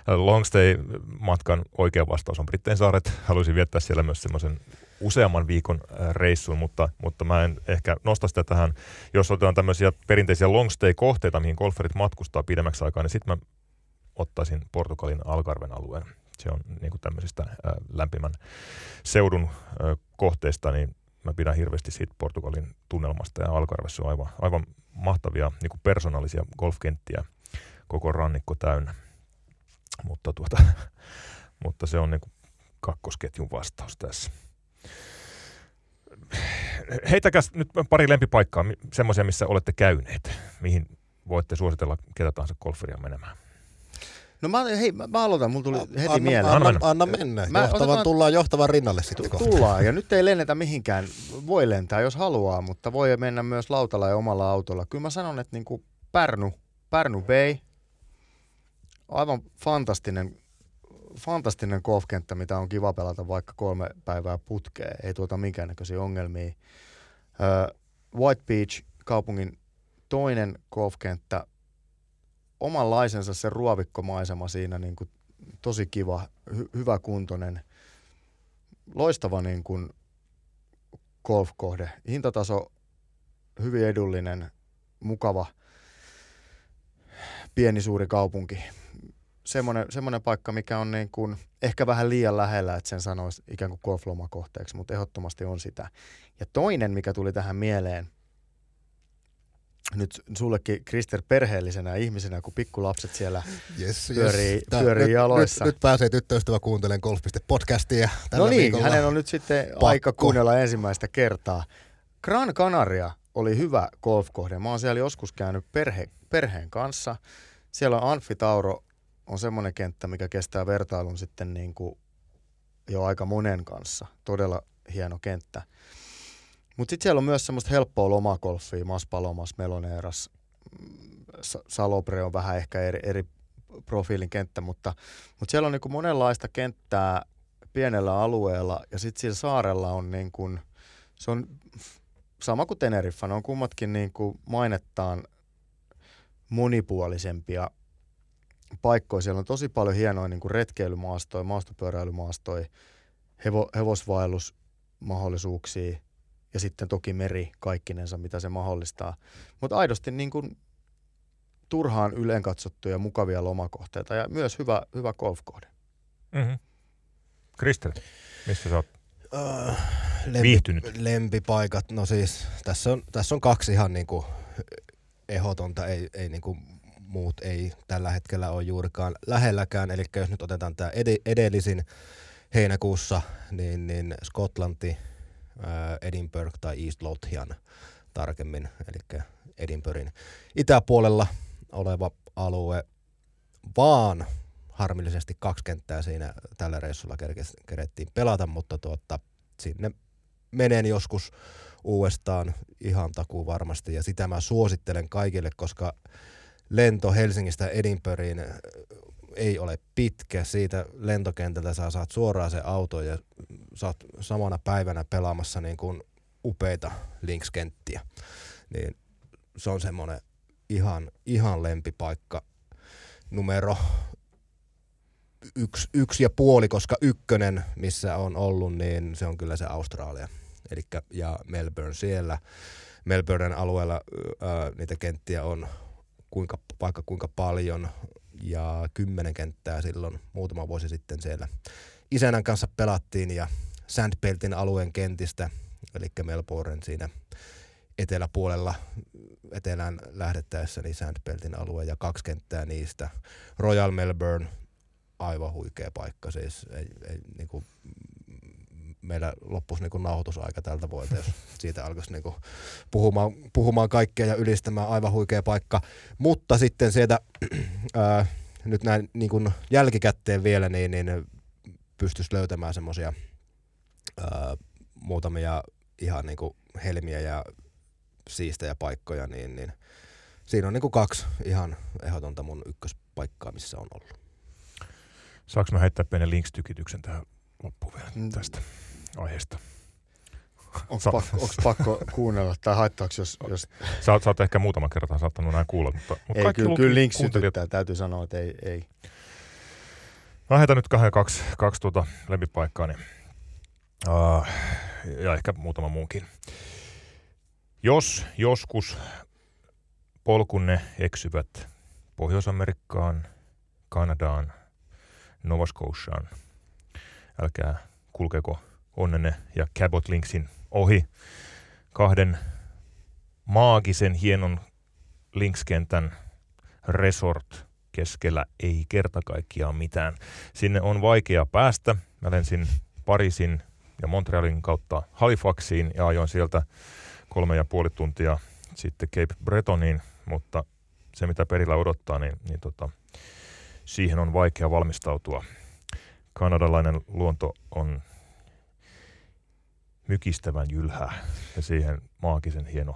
longstay-matkan oikea vastaus on Brittein saaret. Haluaisin viettää siellä myös semmoisen useamman viikon reissun, mutta, mutta mä en ehkä nosta sitä tähän, jos otetaan tämmöisiä perinteisiä longstay-kohteita, mihin golferit matkustaa pidemmäksi aikaa, niin sitten mä ottaisin Portugalin Algarven alueen. Se on niin kuin tämmöisistä lämpimän seudun kohteista, niin mä pidän hirveästi siitä Portugalin tunnelmasta ja Algarvessa on aivan, aivan mahtavia niin kuin persoonallisia golfkenttiä, koko rannikko täynnä. Mutta, tuota, mutta se on niin kuin kakkosketjun vastaus tässä. Heitäkäs nyt pari lempipaikkaa, semmoisia, missä olette käyneet, mihin voitte suositella ketä tahansa golferia menemään. No mä, hei, mä, mä aloitan, mulla tuli heti anna, mieleen. Anna, Anna anna mennä. Mä Johtavan, otetaan- tullaan johtavan rinnalle sitten kohta. Tullaan, ja nyt ei lennetä mihinkään. Voi lentää, jos haluaa, mutta voi mennä myös lautalla ja omalla autolla. Kyllä mä sanon, että niin kuin Pärnu, Pärnu Bay, aivan fantastinen, fantastinen golfkenttä, mitä on kiva pelata vaikka kolme päivää putkeen. Ei tuota minkäännäköisiä ongelmia. White Beach, kaupungin toinen golfkenttä, omanlaisensa se ruovikkomaisema siinä, niin kuin, tosi kiva, hy- hyvä kuntoinen, loistava niin kuin golfkohde. Hintataso hyvin edullinen, mukava, pieni suuri kaupunki. Semmoinen, semmoinen paikka, mikä on niin kuin ehkä vähän liian lähellä, että sen sanoisi ikään kuin golflomakohteeksi, mutta ehdottomasti on sitä. Ja toinen, mikä tuli tähän mieleen, nyt sullekin Krister perheellisenä ihmisenä, kun pikkulapset siellä Yes, Pyörii- Tää- pyörii nyt, jaloissa. Nyt, nyt pääsee tyttöystävä kuuntelemaan golf.podcastia tällä No niin, hänen on nyt sitten Pakko. aika kuunnella ensimmäistä kertaa. Gran Canaria oli hyvä golfkohde. Mä oon siellä joskus käynyt perhe, perheen kanssa. Siellä on Anfi Tauro on semmoinen kenttä, mikä kestää vertailun sitten niin kuin jo aika monen kanssa. Todella hieno kenttä. Mutta sitten siellä on myös semmoista helppoa lomakolfia, Mas Palomas, Meloneeras, mm, Sa- Salobre on vähän ehkä eri, eri profiilin kenttä, mutta, mutta siellä on niin monenlaista kenttää pienellä alueella ja sitten siellä saarella on niin kuin, se on sama kuin Teneriffa, ne on kummatkin niin mainettaan monipuolisempia paikkoja. Siellä on tosi paljon hienoja niin retkeilymaastoja, maastopyöräilymaastoja, hevo, hevosvaellusmahdollisuuksia ja sitten toki meri kaikkinensa, mitä se mahdollistaa. Mutta aidosti niin kuin turhaan yleen katsottuja mukavia lomakohteita ja myös hyvä, hyvä golfkohde. Mm-hmm. Kristel, missä sä oot Uh, lempi, viihtynyt? Lempipaikat, no siis tässä on, tässä on kaksi ihan niinku ehdotonta, ei, ei niinku muut ei tällä hetkellä ole juurikaan lähelläkään. Eli jos nyt otetaan tämä ed- edellisin heinäkuussa, niin, niin Skotlanti, Edinburgh tai East Lothian tarkemmin, eli Edinburghin itäpuolella oleva alue, vaan harmillisesti kaksi kenttää siinä tällä reissulla kerettiin pelata, mutta tuota, sinne menen joskus uudestaan ihan takuu varmasti. Ja sitä mä suosittelen kaikille, koska lento Helsingistä Edinburghiin äh, ei ole pitkä. Siitä lentokentältä saa saat suoraan se auto ja saat samana päivänä pelaamassa niin kuin upeita linkskenttiä. Niin se on semmoinen ihan, ihan lempipaikka numero yksi, yksi ja puoli, koska ykkönen, missä on ollut, niin se on kyllä se Australia. Elikkä, ja Melbourne siellä. Melbournen alueella ää, niitä kenttiä on kuinka, vaikka kuinka paljon ja kymmenen kenttää silloin muutama vuosi sitten siellä isänän kanssa pelattiin ja Sandbeltin alueen kentistä, eli Melbourne siinä eteläpuolella etelään lähdettäessä niin Sandbeltin alue ja kaksi kenttää niistä. Royal Melbourne, aivan huikea paikka siis. Ei, ei, niin kuin, meillä loppuisi niin nauhoitusaika tältä vuodelta, jos siitä alkaisi niin puhumaan, puhumaan kaikkea ja ylistämään aivan huikea paikka. Mutta sitten sieltä ää, nyt näin niin kuin jälkikäteen vielä, niin, niin pystyisi löytämään semmoisia muutamia ihan niin kuin helmiä ja siistejä paikkoja, niin, niin siinä on niin kuin kaksi ihan ehdotonta mun ykköspaikkaa, missä on ollut. Saanko mä heittää pienen linkstykityksen tähän loppuun vielä mm. tästä aiheesta? Onko Sa- pakko, pakko kuunnella tai haittaako, jos... jos... Sä, oot, sä oot ehkä muutaman kertaa saattanut näin kuulla, mutta, mutta ei, kaikki kyllä, kyllä link sytyttää, täytyy sanoa, että ei. ei. Mä heitän nyt kahden kaksi, kaksi tuota lempipaikkaa, niin, uh, ja ehkä muutama muunkin. Jos joskus polkunne eksyvät Pohjois-Amerikkaan, Kanadaan, Nova Scotiaan, älkää kulkeko onnenne ja Cabot Linksin ohi kahden maagisen hienon linkskentän resort keskellä ei kerta kaikkiaan mitään. Sinne on vaikea päästä. Mä lensin Pariisin ja Montrealin kautta Halifaxiin ja ajoin sieltä kolme ja puoli tuntia sitten Cape Bretoniin, mutta se mitä perillä odottaa, niin, niin tota, siihen on vaikea valmistautua. Kanadalainen luonto on mykistävän jylhää ja siihen maagisen hieno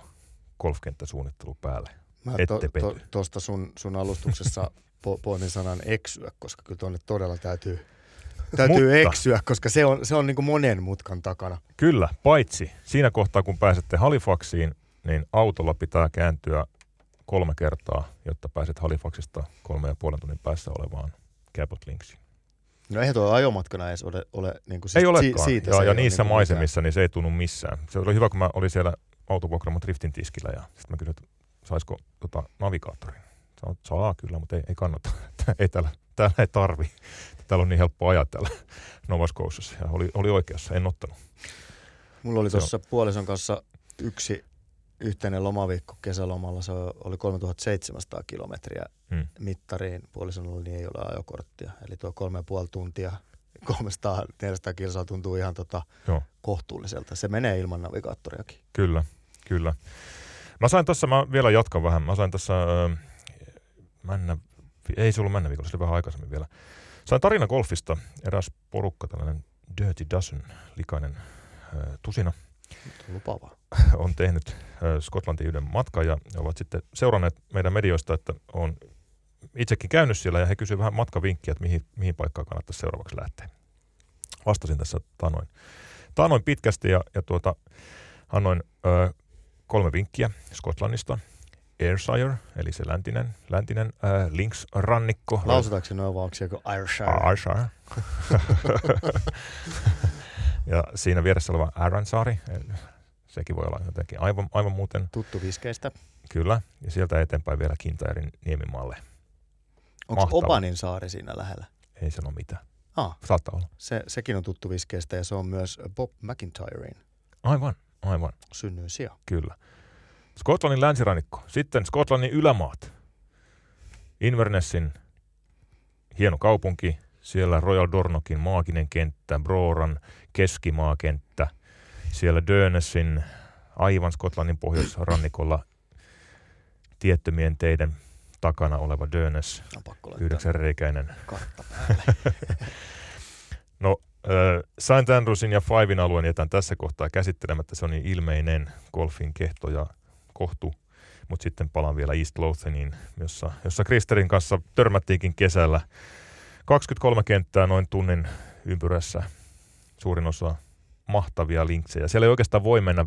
golfkenttäsuunnittelu päälle. Mä Ette to, to, Tuosta sun, sun alustuksessa po, poimin sanan eksyä, koska kyllä tuonne todella täytyy, täytyy Mutta, eksyä, koska se on, se on niin kuin monen mutkan takana. Kyllä, paitsi siinä kohtaa kun pääsette Halifaxiin, niin autolla pitää kääntyä kolme kertaa, jotta pääset Halifaxista kolme ja puolen tunnin päässä olevaan Cabot Linksiin. No eihän tuo ajomatkana edes ole, ole niin kuin siis ei olekaan. Si- siitä ja, ja niissä niin maisemissa niin se ei tunnu missään. Se oli hyvä, kun mä olin siellä autovuokraamon Driftin tiskillä ja sitten mä kysyin, että saisiko tota, navigaattorin. Sanoin, saa kyllä, mutta ei, ei kannata. ei täällä, täällä ei tarvi. Täällä on niin helppo ajatella Nova Scotiassa. Ja oli, oli oikeassa, en ottanut. Mulla oli tuossa puolison kanssa yksi yhteinen lomaviikko kesälomalla. Se oli 3700 kilometriä hmm. mittariin. Puolisolla niin ei ole ajokorttia. Eli tuo kolme ja puoli tuntia 300-400 kilsaa tuntuu ihan tota kohtuulliselta. Se menee ilman navigaattoriakin. Kyllä, kyllä. Mä sain tässä, mä vielä jatkan vähän, mä sain tässä, äh, männä, ei se ollut männä viikolla, se oli vähän aikaisemmin vielä. Sain tarina golfista, eräs porukka, tällainen Dirty Dozen, likainen äh, tusina. Lupava. On tehnyt Skotlantiin yhden matkan ja ovat sitten seuranneet meidän medioista, että on itsekin käynyt siellä ja he kysyivät vähän matkavinkkiä, että mihin, mihin paikkaan kannattaisi seuraavaksi lähteä. Vastasin tässä tanoin, tanoin pitkästi ja, ja tuota, annoin ö, kolme vinkkiä Skotlannista. Ayrshire, eli se läntinen, läntinen äh, Links-rannikko. Lausutaanko se noin vai onko se joku Ayrshire? Ayrshire. ja siinä vieressä oleva Arransaari, sekin voi olla jotenkin aivan, aivan muuten. Tuttu viskeistä. Kyllä, ja sieltä eteenpäin vielä Kintairin niemimaalle. Onko Obanin saari siinä lähellä? Ei sano mitään. Ah, Saattaa olla. Se, sekin on tuttu viskeistä ja se on myös Bob McIntyrein. Aivan. Aivan. Synnyin sija. Kyllä. Skotlannin länsirannikko. Sitten Skotlannin ylämaat. Invernessin hieno kaupunki. Siellä Royal Dornokin maaginen kenttä, Broran keskimaakenttä. Siellä Dönesin aivan Skotlannin pohjoisrannikolla tiettömien teiden takana oleva Dönes, yhdeksänreikäinen. Kartta päälle. no, äh, St. Andrewsin ja Fivein alueen jätän tässä kohtaa käsittelemättä. Se on niin ilmeinen golfin kehto ja kohtu. Mutta sitten palaan vielä East Lotheniin, jossa, jossa Kristerin kanssa törmättiinkin kesällä. 23 kenttää noin tunnin ympyrässä. Suurin osa mahtavia linksejä. Siellä ei oikeastaan voi mennä,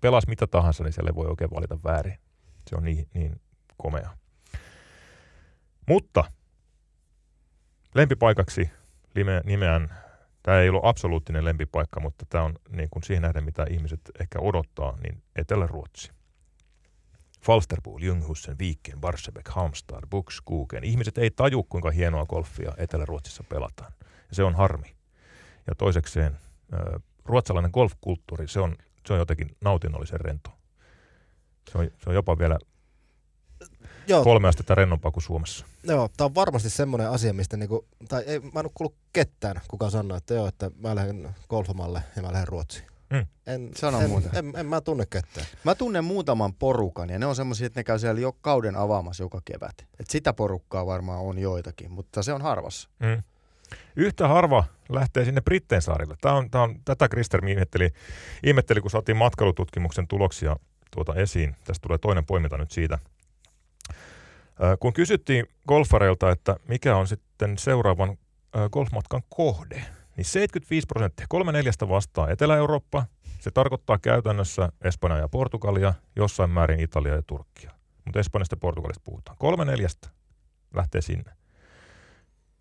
pelas mitä tahansa, niin siellä ei voi oikein valita väärin. Se on niin, niin komea. Mutta lempipaikaksi nimeän, tämä ei ollut absoluuttinen lempipaikka, mutta tämä on niin kuin siihen nähden, mitä ihmiset ehkä odottaa, niin Etelä-Ruotsi. Falsterbo, Ljunghusen, Viken, Barsebäck, Halmstad, Buxkuken. Ihmiset ei taju, kuinka hienoa golfia Etelä-Ruotsissa pelataan. Ja se on harmi. Ja toisekseen ruotsalainen golfkulttuuri, se on, se on jotenkin nautinnollisen rento. Se on, se on jopa vielä Joo. kolme astetta rennompaa kuin Suomessa. Joo, tämä on varmasti semmoinen asia, mistä niinku, tai ei, mä en ole kuullut ketään, kuka sanoo, että joo, että mä lähden golfamalle ja mä lähden Ruotsiin. Mm. En, Sano en, muuta. En, en, en, mä tunne ketään. Mä tunnen muutaman porukan ja ne on semmoisia, että ne käy siellä jo kauden avaamassa joka kevät. Et sitä porukkaa varmaan on joitakin, mutta se on harvassa. Mm. Yhtä harva lähtee sinne Britteen saarille. Tämä on, tämä on, tätä Krister ihmetteli, ihmetteli, kun saatiin matkailututkimuksen tuloksia tuota esiin. Tästä tulee toinen poiminta nyt siitä. Kun kysyttiin golfareilta, että mikä on sitten seuraavan golfmatkan kohde, niin 75 prosenttia, kolme neljästä vastaa Etelä-Eurooppa. Se tarkoittaa käytännössä Espanjaa ja Portugalia, jossain määrin Italia ja Turkkia. Mutta Espanjasta ja Portugalista puhutaan. Kolme neljästä lähtee sinne.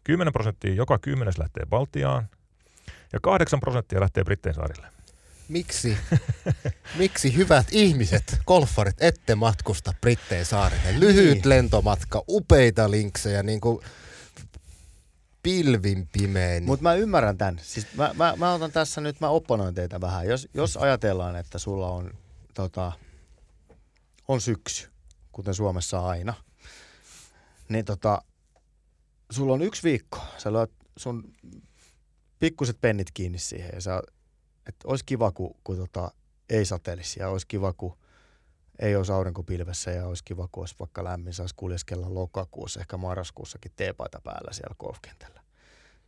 10 prosenttia joka kymmenes lähtee Baltiaan ja 8 prosenttia lähtee Brittein saarille. Miksi, miksi hyvät ihmiset, golfarit, ette matkusta Brittein saarille? Lyhyt niin. lentomatka, upeita linksejä, niin kuin pilvin pimein. Mutta mä ymmärrän tämän. Siis mä, mä, mä otan tässä nyt, mä opponoin teitä vähän. Jos, jos ajatellaan, että sulla on, tota, on syksy, kuten Suomessa aina, niin tota, sulla on yksi viikko, sä lyöt sun pikkuset pennit kiinni siihen ja sä, että olisi kiva, kun, kun tota, ei satelisi ja olisi kiva, kun ei olisi aurinkopilvessä ja olisi kiva, kun olisi vaikka lämmin, saisi kuljeskella lokakuussa, ehkä marraskuussakin teepaita päällä siellä golfkentällä.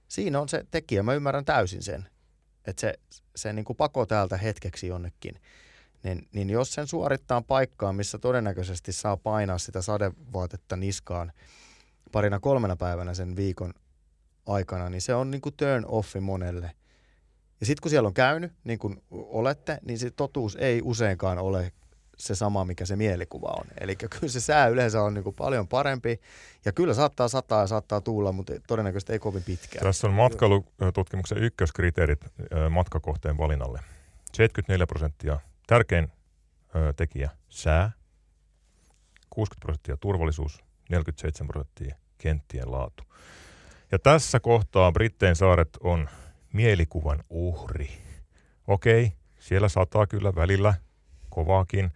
Siinä on se tekijä, mä ymmärrän täysin sen, että se, se niin kuin pako täältä hetkeksi jonnekin, niin, niin jos sen suorittaa paikkaan, missä todennäköisesti saa painaa sitä sadevaatetta niskaan – parina kolmena päivänä sen viikon aikana, niin se on niin kuin turn offi monelle. Ja sitten kun siellä on käynyt, niin kuin olette, niin se totuus ei useinkaan ole se sama, mikä se mielikuva on. Eli kyllä se sää yleensä on niin kuin paljon parempi, ja kyllä saattaa sataa ja saattaa tuulla, mutta todennäköisesti ei kovin pitkään. Tässä on matkailututkimuksen ykköskriteerit matkakohteen valinnalle. 74 prosenttia tärkein tekijä sää, 60 prosenttia turvallisuus, 47 prosenttia kenttien laatu. Ja tässä kohtaa Brittein saaret on mielikuvan uhri. Okei, siellä sataa kyllä välillä kovaakin,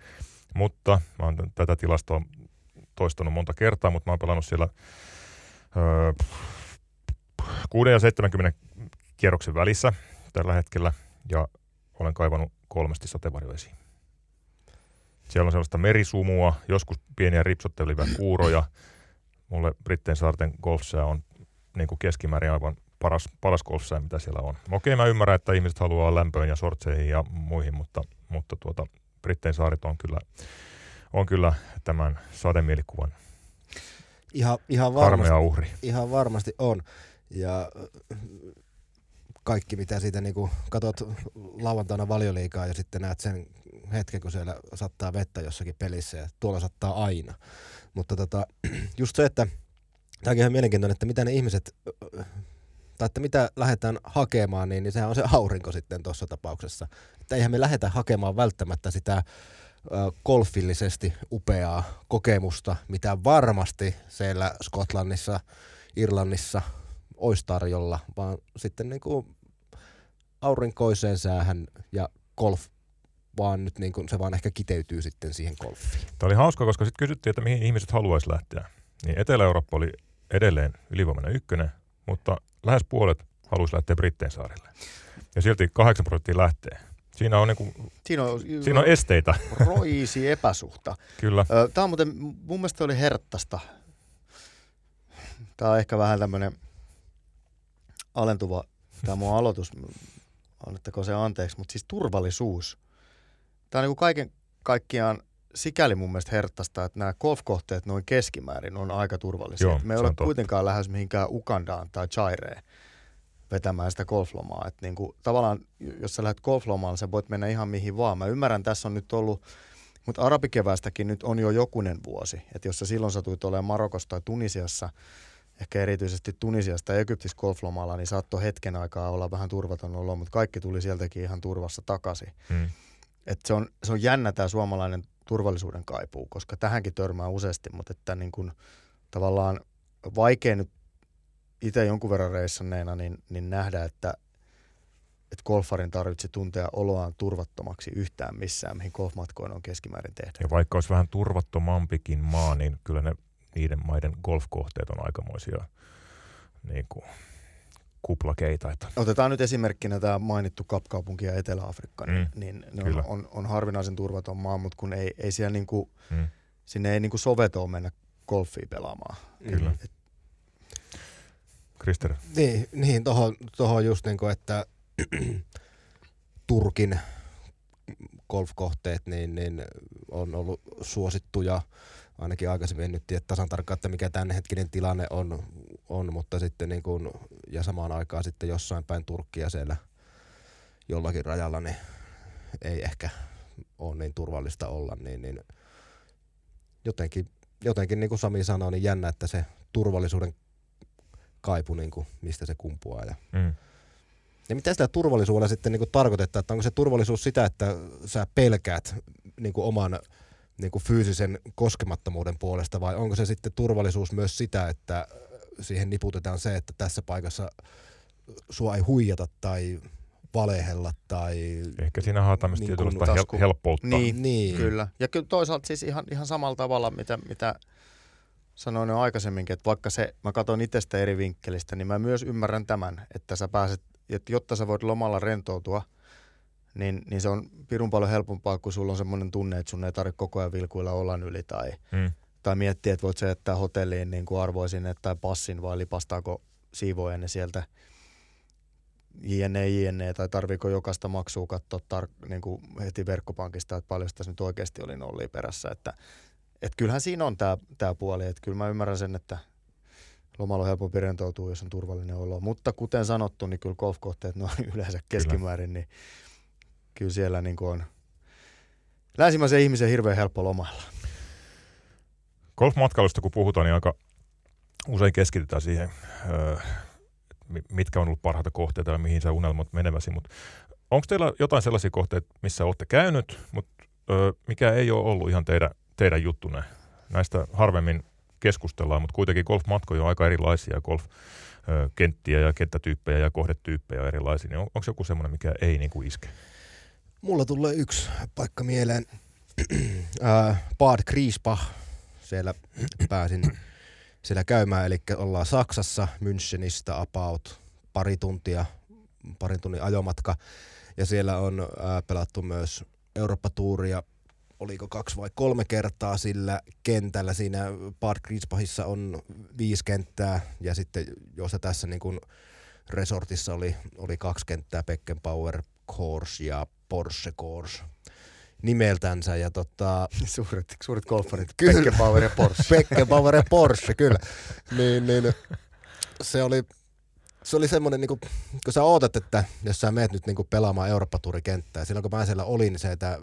mutta mä oon tätä tilastoa toistanut monta kertaa, mutta mä oon pelannut siellä öö, 6 ja 70 kierroksen välissä tällä hetkellä ja olen kaivannut kolmesti sateenvarjoesiin. Siellä on sellaista merisumua, joskus pieniä ripsottelivia kuuroja. Mulle Brittein saarten golfsää on niin kuin keskimäärin aivan paras, paras golfsää, mitä siellä on. Okei, mä ymmärrän, että ihmiset haluaa lämpöön ja sortseihin ja muihin, mutta, mutta tuota, Brittein saaret on kyllä, on kyllä tämän sademielikuvan ihan, ihan varmasti, uhri. Ihan varmasti on. Ja kaikki, mitä siitä niin katsot lauantaina valioliikaa ja sitten näet sen hetken, kun siellä sattaa vettä jossakin pelissä ja tuolla sattaa aina. Mutta tota, just se, että tämäkin on ihan mielenkiintoinen, että mitä ne ihmiset, tai että mitä lähdetään hakemaan, niin, niin sehän on se aurinko sitten tuossa tapauksessa. Että eihän me lähdetä hakemaan välttämättä sitä golfillisesti upeaa kokemusta, mitä varmasti siellä Skotlannissa, Irlannissa olisi tarjolla, vaan sitten niin kuin aurinkoiseen säähän ja golf vaan nyt niin kuin se vaan ehkä kiteytyy sitten siihen golfiin. Tämä oli hauska, koska sitten kysyttiin, että mihin ihmiset haluaisi lähteä. Niin Etelä-Eurooppa oli edelleen ylivoimainen ykkönen, mutta lähes puolet haluaisi lähteä Britteen saarille. Ja silti 8 prosenttia lähtee. Siinä on, niinku, siinä on, siinä on esteitä. Roisi epäsuhta. Kyllä. Tämä on muuten, mun mielestä oli herttasta. Tämä on ehkä vähän tämmöinen alentuva, tämä mun aloitus annettako se anteeksi, mutta siis turvallisuus. Tämä on niin kuin kaiken kaikkiaan sikäli mun mielestä herttasta, että nämä golfkohteet noin keskimäärin on aika turvallisia. Joo, me ei ole totta. kuitenkaan lähes mihinkään Ukandaan tai Chaireen vetämään sitä golflomaa. Että niin kuin, tavallaan, jos sä lähdet golflomaan, sä voit mennä ihan mihin vaan. Mä ymmärrän, tässä on nyt ollut, mutta arabikevästäkin nyt on jo jokunen vuosi. Että jos sä silloin satuit olemaan Marokossa tai Tunisiassa, ehkä erityisesti Tunisiasta ja Egyptissä golflomalla, niin saattoi hetken aikaa olla vähän turvaton olo, mutta kaikki tuli sieltäkin ihan turvassa takaisin. Mm. Et se, on, se on jännä tämä suomalainen turvallisuuden kaipuu, koska tähänkin törmää useasti, mutta että niin kun, tavallaan vaikea nyt itse jonkun verran reissanneena niin, niin nähdä, että, että golfarin tarvitse tuntea oloaan turvattomaksi yhtään missään, mihin golfmatkoin on keskimäärin tehty. Ja vaikka olisi vähän turvattomampikin maa, niin kyllä ne niiden maiden golfkohteet on aikamoisia niin kuin, kuplakeitaita. Otetaan nyt esimerkkinä tämä mainittu Kapkaupunki ja Etelä-Afrikka, niin, Mm, niin ne kyllä. on, on, on harvinaisen turvaton maa, mutta kun ei, ei siellä niinku, Mm. sinne ei niinku sovetoon mennä golfia pelaamaan. Kyllä. Et Krister, Niin, niin tohon, tohon just niin kuin, että Turkin golfkohteet niin, niin on ollut suosittuja. Ainakin aikaisemmin en nyt tiedä tasan tarkkaan, että mikä tämänhetkinen tilanne on, on mutta sitten niin kuin, ja samaan aikaan sitten jossain päin Turkkia siellä jollakin rajalla, niin ei ehkä ole niin turvallista olla, niin, niin jotenkin, jotenkin niin kuin Sami sanoi, niin jännä, että se turvallisuuden kaipu, niin kuin, mistä se kumpuaa. Ja, mm. ja mitä sitä turvallisuudella sitten niin kuin tarkoitetaan, että onko se turvallisuus sitä, että sä pelkäät niin kuin oman niin kuin fyysisen koskemattomuuden puolesta, vai onko se sitten turvallisuus myös sitä, että siihen niputetaan se, että tässä paikassa sua ei huijata tai valehella tai... ehkä siinä haetaan tämmöistä Niin niin tietynlaista tasku- hel- helppoutta. Niin, Niin. Kyllä. Ja kyllä toisaalta siis ihan, ihan samalla tavalla, mitä, mitä sanoin jo aikaisemminkin, että vaikka se, mä katson itsestä eri vinkkelistä, niin mä myös ymmärrän tämän, että sä pääset, että jotta sä voit lomalla rentoutua, niin, niin se on pirun paljon helpompaa, kun sulla on semmoinen tunne, että sun ei tarvitse koko ajan vilkuilla olan yli tai, Mm. Tai miettiä, että voit sä jättää hotelliin niin kuin arvoisin tai passin vai lipastaako siivoojanne sieltä JNE, JNE tai tarviiko jokaista maksua katsoa tar- niin kuin heti verkkopankista, että paljon tässä nyt oikeasti oli nollia perässä. Että, että kyllähän siinä on tämä, tämä puoli, että kyllä mä ymmärrän sen, että lomalla on helpompi rentoutua, jos on turvallinen olo. Mutta kuten sanottu, niin kyllä golfkohteet on yleensä keskimäärin, niin kyllä siellä niin kuin on länsimaisen ihmisen hirveän helppo lomailla. Golfmatkailusta kun puhutaan, niin aika usein keskitytään siihen, öö, mi- mitkä on ollut parhaita kohteita ja mihin sä unelmat meneväsi. Mutta onko teillä jotain sellaisia kohteita, missä olette käynyt, mutta öö, mikä ei ole ollut ihan teidän, teidän juttunne? Näistä harvemmin keskustellaan, mutta kuitenkin golfmatkoja on aika erilaisia, golfkenttiä ja kenttätyyppejä ja kohdetyyppejä on erilaisia. Niin on, onko joku semmoinen, mikä ei niin kuin iske? Mulla tulee yksi paikka mieleen. Äh, Bad Griesbach. Siellä pääsin siellä käymään, eli ollaan Saksassa, Münchenistä about pari tuntia, parin tunnin ajomatka. Ja siellä on äh, pelattu myös Eurooppa-tuuria, oliko kaksi vai kolme kertaa sillä kentällä. Siinä Bad Griesbachissa on viisi kenttää ja sitten jossa tässä niin kuin resortissa oli, oli kaksi kenttää, Beckenbauer Course ja Porsche Course nimeltänsä. Ja tota, Suuret, suuret golfarit, Kyllä. Beckenbauer ja Porsche. Beckenbauer ja Porsche, kyllä. Niin, niin, se oli, se oli semmoinen, niin kuin, kun sä ootat, että jos sä meet nyt niin kuin pelaamaan Eurooppa-tuurikenttää, silloin kun mä siellä olin, niin se, että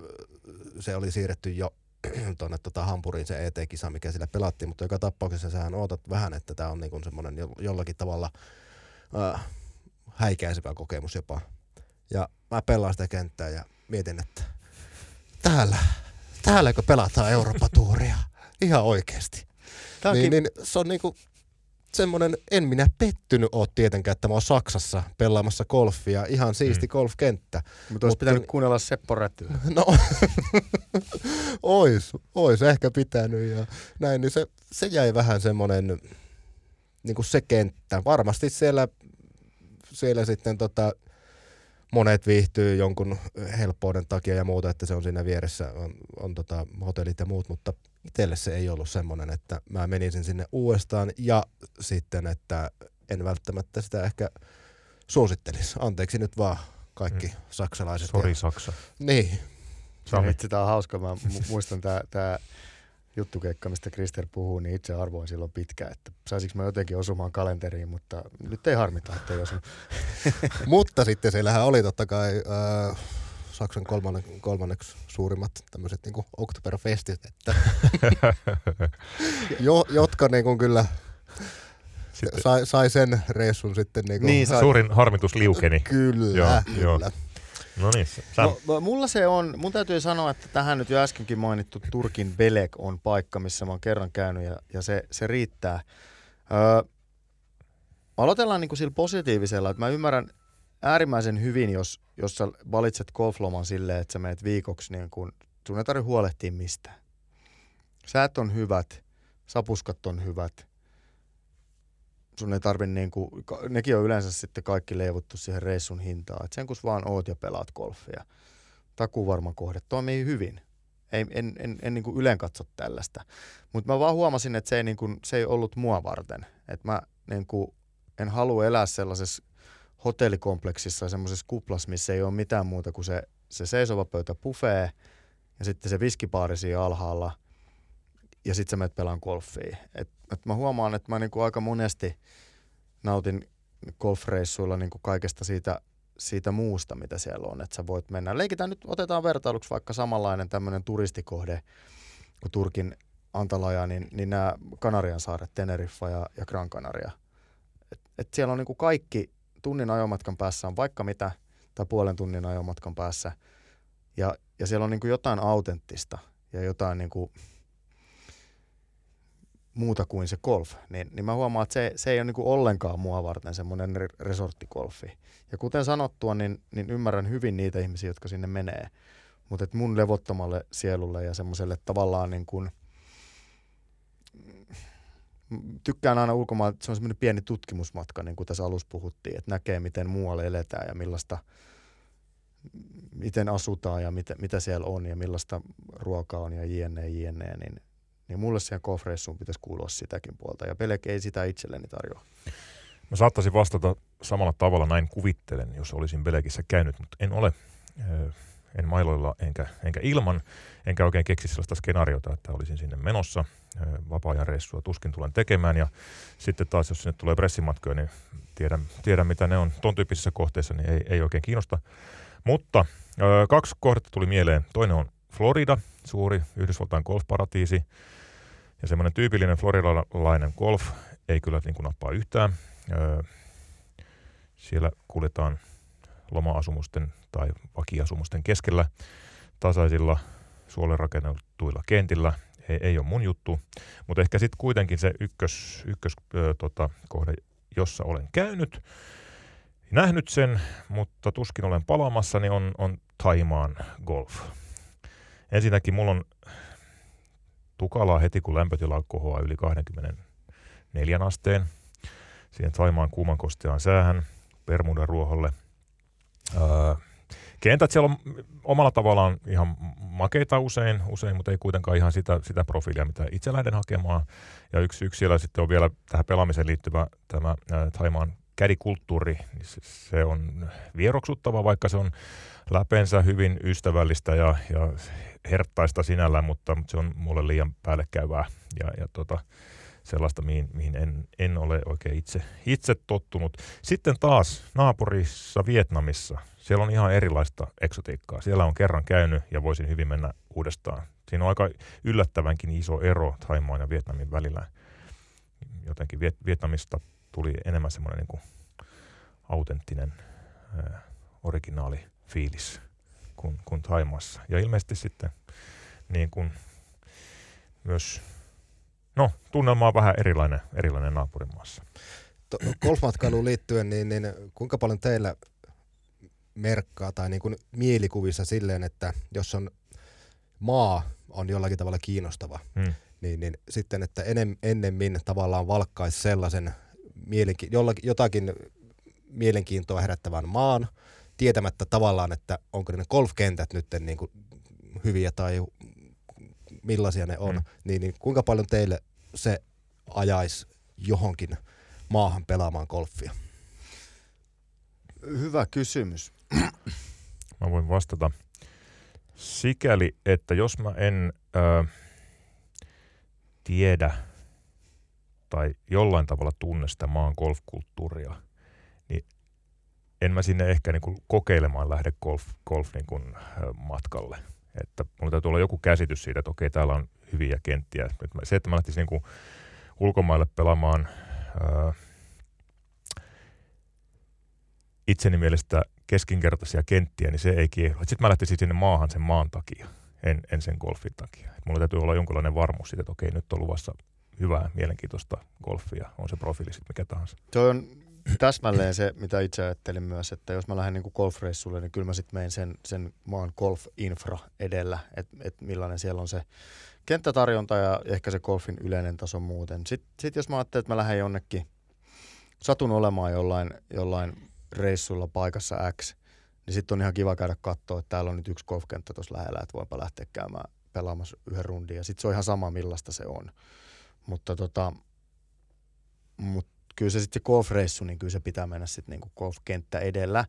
se oli siirretty jo tuonne tota Hampuriin se ET-kisa, mikä siellä pelattiin, mutta joka tapauksessa sähän ootat vähän, että tämä on niin kuin semmoinen jo- jollakin tavalla äh, häikäisevä kokemus jopa. Ja mä pelaan sitä kenttää ja mietin, että täällä, täälläkö pelataan Eurooppa-tuuria? Ihan oikeasti. Niin, niin, se on niinku semmoinen, en minä pettynyt oo tietenkään, että mä oon Saksassa pelaamassa golfia, ihan siisti Mm. golfkenttä. mutta olisi pitänyt kuunnella Seppo Rätylä. No, ois, ois ehkä pitänyt ja näin, niin se, se jäi vähän semmoinen, niin kuin se kenttä. Varmasti siellä, siellä sitten tota, monet viihtyy jonkun helppouden takia ja muuta, että se on siinä vieressä, on, on tota, hotellit ja muut, mutta itselle se ei ollut semmoinen, että mä menisin sinne uudestaan ja sitten, että en välttämättä sitä ehkä suosittelisi. Anteeksi nyt vaan kaikki mm. saksalaiset. Sori ja, Saksa. Niin. Sami. Itse tämä on hauska. Mä mu- muistan tää, tää juttukeikka, mistä Krister puhuu, niin itse arvoin silloin pitkä, että saisinko mä jotenkin osumaan kalenteriin, mutta nyt ei harmita, että ei osunut. Mutta sitten siellähän oli totta kai äh, Saksan kolmanne, kolmanneksi suurimmat tämmöiset niinku Oktoberfestit, että jo, jotka niinku kyllä Sitten sai, sai, sen reissun sitten niinku, Niin, sai. Suurin harmitus liukeni. Kyllä, Joo, kyllä. joo. No niin, sä, No, mulla se on, mun täytyy sanoa, että tähän nyt jo äskenkin mainittu Turkin Belek on paikka, missä mä oon kerran käynyt ja, ja se, se riittää. Öö, aloitellaan niin kuin sillä positiivisella, että mä ymmärrän äärimmäisen hyvin, jos, jos sä valitset golfloman silleen, että sä meet viikoksi, niin kun, sun ei tarvitse huolehtia mistään. Säät on hyvät, sapuskat on hyvät. Sun ei tarvi niin kuin, nekin on yleensä sitten kaikki leivottu siihen reissun hintaan. Et sen kun vaan oot ja pelaat golfia. Takuvarma kohde toimii hyvin. Ei, en en, en niin yleen katso tällaista. Mutta mä vaan huomasin, että se ei, niin kuin, se ei ollut mua varten. Et mä niin kuin, en halua elää sellaisessa hotellikompleksissa semmoisessa kuplassa, missä ei ole mitään muuta kuin se, se seisova pöytä buffet ja sitten se viskipaari siinä alhaalla ja sitten sä menet pelaan golfia. Et, et mä huomaan, että mä niinku aika monesti nautin golfreissuilla niinku kaikesta siitä, siitä muusta, mitä siellä on. Että sä voit mennä. Leikitään nyt, otetaan vertailuksi vaikka samanlainen tämmöinen turistikohde kuin Turkin Antalaja, niin, niin nämä Kanarian saaret, Teneriffa ja, ja Gran Canaria. Et, et siellä on niinku kaikki tunnin ajomatkan päässä on vaikka mitä, tai puolen tunnin ajomatkan päässä. Ja, ja siellä on niin kuin jotain autenttista ja jotain niin kuin muuta kuin se golf. Niin, niin mä huomaan, että se, se ei ole niin kuin ollenkaan mua varten semmoinen re- resorttikolfi. Ja kuten sanottua, niin, niin ymmärrän hyvin niitä ihmisiä, jotka sinne menee. Mutta mun levottomalle sielulle ja semmoiselle tavallaan niin kuin – tykkään aina ulkomaan, se on semmoinen pieni tutkimusmatka, niin kuin tässä alussa puhuttiin, että näkee, miten muualle eletään ja millaista, miten asutaan ja mitä, mitä siellä on ja millaista ruokaa on ja jne, jne, niin, niin mulle siihen kofreissuun pitäisi kuulua sitäkin puolta ja Pelek ei sitä itselleni tarjoa. Mä saattaisin vastata samalla tavalla, näin kuvittelen, jos olisin Belekissä käynyt, mutta en ole. En mailoilla enkä, enkä ilman, enkä oikein keksi sellaista skenaariota, että olisin sinne menossa. Vapaa-ajan reissua tuskin tulen tekemään ja sitten taas, jos sinne tulee pressimatkoja, niin tiedän, tiedän mitä ne on tuon tyyppisissä kohteissa, niin ei, ei oikein kiinnosta. Mutta kaksi kohdetta tuli mieleen. Toinen on Florida, suuri Yhdysvaltain golfparatiisi. Ja semmoinen tyypillinen floridalainen golf ei kyllä niin kuin nappaa yhtään. Siellä kuljetaan loma-asumusten tai vakiasumusten keskellä tasaisilla suolle rakennettuilla kentillä. Ei, ei ole mun juttu, mutta ehkä sitten kuitenkin se ykkös, ykkös ö, tota, kohde, jossa olen käynyt, nähnyt sen, mutta tuskin olen palaamassa, niin on, on Taimaan golf. Ensinnäkin mulla on tukalaa heti, kun lämpötila kohoaa yli 24 asteen. Siihen Taimaan kuuman kosteaan säähän, Bermudan ruoholle. Öö, kentät siellä on omalla tavallaan ihan makeita usein, usein mutta ei kuitenkaan ihan sitä, sitä profiilia, mitä itse lähden hakemaan. Ja yksi, yksi siellä sitten on vielä tähän pelaamiseen liittyvä tämä ää, Taimaan kädikulttuuri, se, on vieroksuttava, vaikka se on läpeensä hyvin ystävällistä ja, ja herttaista sinällään, mutta, mutta se on mulle liian päällekkäyvää ja, ja tota, sellaista, mihin, mihin en, en ole oikein itse, itse tottunut. Sitten taas naapurissa Vietnamissa, siellä on ihan erilaista eksotiikkaa. Siellä on kerran käynyt ja voisin hyvin mennä uudestaan. Siinä on aika yllättävänkin iso ero Taimaan ja Vietnamin välillä. Jotenkin Viet- Vietnamista tuli enemmän semmoinen niin autenttinen, äh, originaali fiilis kuin, kuin Taimaassa. Ja ilmeisesti sitten niin kuin myös, no tunnelma on vähän erilainen, erilainen naapurimaassa. To- golfmatkailuun liittyen, niin, niin kuinka paljon teillä merkkaa tai niin kuin mielikuvissa silleen, että jos on maa on jollakin tavalla kiinnostava, Hmm. niin, niin sitten, että enem, ennemmin tavallaan valkkaisi sellaisen mielenki- jollakin, jotakin mielenkiintoa herättävän maan, tietämättä tavallaan, että onko ne golfkentät nyt niin kuin hyviä tai millaisia ne on, Mm. niin, niin kuinka paljon teille se ajaisi johonkin maahan pelaamaan golfia? Hyvä kysymys. Mä voin vastata sikäli, että jos mä en ö, tiedä tai jollain tavalla tunne sitä maan golfkulttuuria, niin en mä sinne ehkä niin kuin kokeilemaan lähde golf, golf niin kuin, matkalle. Että mulla täytyy olla joku käsitys siitä, että okei, täällä on hyviä kenttiä. Se, että mä lähtisin niin kuin ulkomaille pelaamaan ö, itseni mielestä keskinkertaisia kenttiä, niin se ei kiehdo. Sitten mä lähtisin sinne maahan sen maan takia, en, en sen golfin takia. Et mulla täytyy olla jonkinlainen varmuus siitä, että okei, nyt on luvassa hyvää, mielenkiintoista golfia, on se profiili sitten mikä tahansa. Se on täsmälleen se, mitä itse ajattelin myös, että jos mä lähden niin golfreissulle, niin kyllä mä sitten menen sen, sen maan golf-infra edellä, että et millainen siellä on se kenttätarjonta ja ehkä se golfin yleinen taso muuten. Sitten sit jos mä ajattelen, että mä lähden jonnekin, satun olemaan jollain, jollain reissulla paikassa X, niin sitten on ihan kiva käydä katsoa, että täällä on nyt yksi golfkenttä tuossa lähellä, että voipa lähteä käymään pelaamassa yhden rundin. Ja sitten se on ihan sama, millaista se on. Mutta tota, mut kyllä se sitten se golfreissu, niin kyllä se pitää mennä sitten niinku golfkenttä edellä.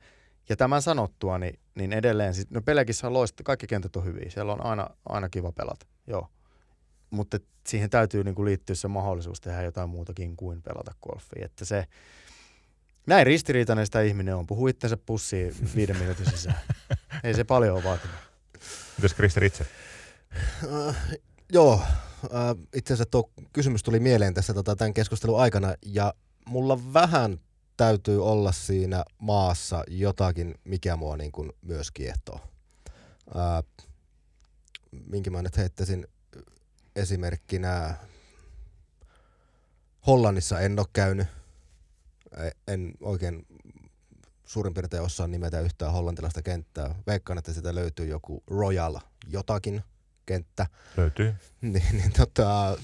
Ja tämän sanottua, niin, niin edelleen, sit, no Pelekissä on loista, kaikki kentät on hyviä, siellä on aina, aina kiva pelata, joo. Mutta siihen täytyy niinku liittyä se mahdollisuus tehdä jotain muutakin kuin pelata golfia. Että se, näin ristiriitainen sitä ihminen on. Puhuu itsensä pussiin viiden minuutin sisään. Ei se paljon ole vaatinut. Mitäs Krister itse? Uh, joo, uh, itse asiassa tuo kysymys tuli mieleen tässä tota, tämän keskustelun aikana ja mulla vähän täytyy olla siinä maassa jotakin, mikä mua niin kuin myös kiehtoo. Uh, minkä mä nyt heittäisin esimerkkinä Hollannissa en ole käynyt – en oikein suurin piirtein osaa nimetä yhtään hollantilaista kenttää. Veikkaan, että sitä löytyy joku Royal jotakin kenttä. Löytyy. niin, niin tota,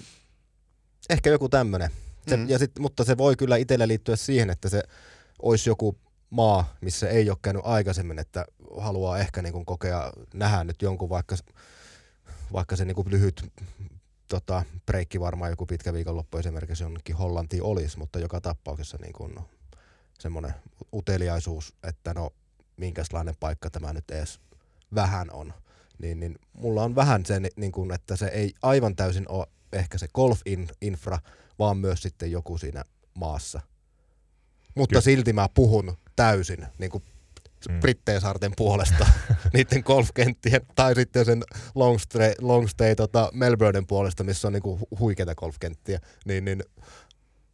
ehkä joku tämmöinen. mm. ja sit, mutta se voi kyllä itsellä liittyä siihen, että se olisi joku maa, missä ei ole käynyt aikaisemmin, että haluaa ehkä niin kokea, nähdä nyt jonkun vaikka, vaikka se niin lyhyt tota, breikki varmaan joku pitkä viikonloppu esimerkiksi jonnekin Hollantiin olisi, mutta joka tapauksessa niin kuin, semmoinen uteliaisuus, että no minkälainen paikka tämä nyt edes vähän on, niin, niin mulla on vähän se, niin kuin, että se ei aivan täysin ole ehkä se golf-infra, vaan myös sitten joku siinä maassa. Mutta Kyllä. silti mä puhun täysin niin kuin mm. Britteen saarten puolesta niiden golfkenttien, tai sitten sen long stay, long stay tota Melbournen puolesta, missä on niinku huikeita golfkenttiä, niin, niin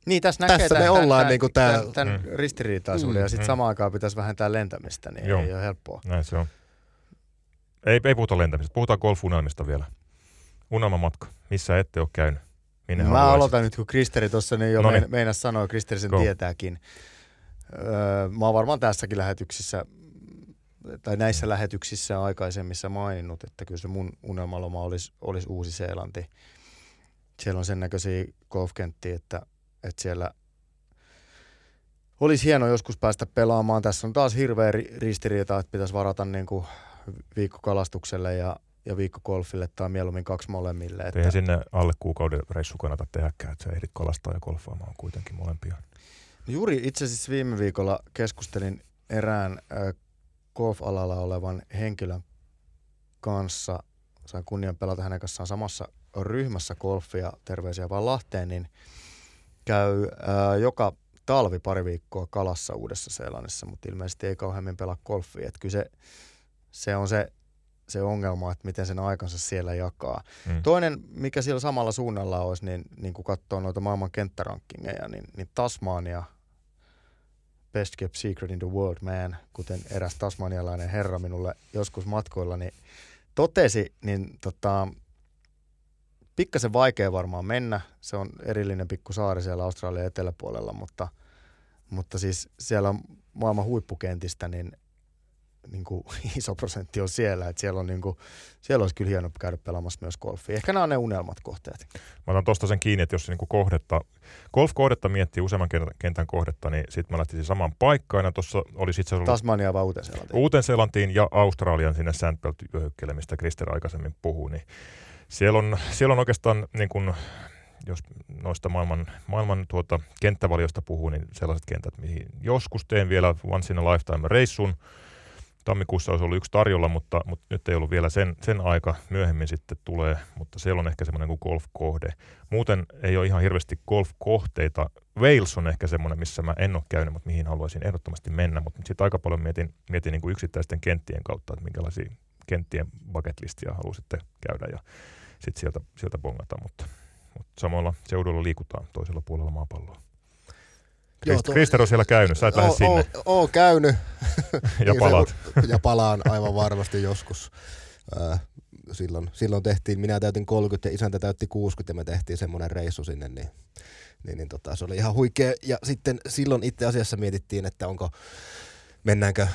niin, tässä, näkee tässä me ollaan tämän, niinku tää... tämän, tämän mm. ristiriitaisuuden, mm. ja sitten mm. samaan aikaan pitäisi vähentää lentämistä, niin Joo. ei ole helppoa. Näin se on. Ei, ei puhuta lentämisestä, puhutaan golfunelmista vielä. Unelmamatka, missä ette ole käynyt? Minne Mä haluaisit? aloitan nyt, kun Kristeri tuossa niin jo Noniin. meinas sanoa, Kristeri sen Go. tietääkin. Öö, mä oon varmaan tässäkin lähetyksissä tai näissä lähetyksissä aikaisemmissa maininnut, että kyllä se mun unelmaloma olisi, olisi Uusi-Seelanti. Siellä on sen näköisiä golfkenttiä, että, että siellä olisi hieno joskus päästä pelaamaan. Tässä on taas hirveä ristiriita, että pitäisi varata niin kuin viikkokalastukselle ja, ja viikkogolfille tai mieluummin kaksi molemmille. Että... Eihän sinne alle kuukauden reissu kannata tehdäkään, että sä ehdit kalastaa ja golfaamaan kuitenkin molempia. No juuri itse asiassa viime viikolla keskustelin erään äh, golf-alalla olevan henkilön kanssa, sain kunnian pelata hänen kanssaan samassa ryhmässä golfia, terveisiä vaan Lahteen, niin käy ää, joka talvi pari viikkoa kalassa Uudessa Seelannissa, mutta ilmeisesti ei kauheammin pelaa golfia. Että kyllä se, se on se, se ongelma, että miten sen aikansa siellä jakaa. Mm. Toinen, mikä siellä samalla suunnalla olisi, niin, niin kun katsoo noita maailman kenttärankkingeja, niin, niin Tasmania – best kept secret in the world man, kuten eräs tasmanialainen herra minulle joskus matkoillani totesi, niin tota, pikkasen vaikea varmaan mennä. Se on erillinen pikku saari siellä Australian eteläpuolella, mutta, mutta siis siellä on maailman huippukentistä, niin niin kuin iso prosentti on siellä, että siellä, on niin kuin, siellä olisi kyllä hieno käydä pelaamassa myös golfia. Ehkä nämä on ne unelmat kohteet. Mä otan tuosta sen kiinni, että jos se niin kuin kohdetta, golf-kohdetta miettii useamman kentän kohdetta, niin sitten mä lähtisin samaan paikkaan. Tuossa olisi itse asiassa Tasmania vai Uuteen-Seelantiin? Uuteen-Seelantiin ja Australian sinne Sandbelt-vyöhykkeelle, mistä Krister aikaisemmin puhui, niin siellä on, siellä on oikeastaan niin kuin, jos noista maailman, maailman tuota, kenttävaliosta puhuu, niin sellaiset kentät, mihin joskus teen vielä once in a lifetime reissun, tammikuussa olisi ollut yksi tarjolla, mutta, mutta nyt ei ollut vielä sen, sen aika. Myöhemmin sitten tulee, mutta siellä on ehkä semmoinen kuin golf-kohde. Muuten ei ole ihan hirveästi golf-kohteita. Wales on ehkä semmoinen, missä mä en ole käynyt, mutta mihin haluaisin ehdottomasti mennä. Mutta sitten aika paljon mietin, mietin niin kuin yksittäisten kenttien kautta, että minkälaisia kenttien bucket listia haluaisitte käydä ja sitten sieltä, sieltä bongata. Mutta, mutta samalla seudulla liikutaan toisella puolella maapalloa. To... Krister on siellä käynyt, sä et lähde sinne. Oon käynyt. ja niin palaat. ja palaan aivan varmasti joskus. Äh, silloin, silloin tehtiin, minä täytin 30 ja isäntä täytti 60 ja me tehtiin semmoinen reissu sinne, niin, niin, niin tota, se oli ihan huikea. Ja sitten silloin itse asiassa mietittiin, että onko, mennäänkö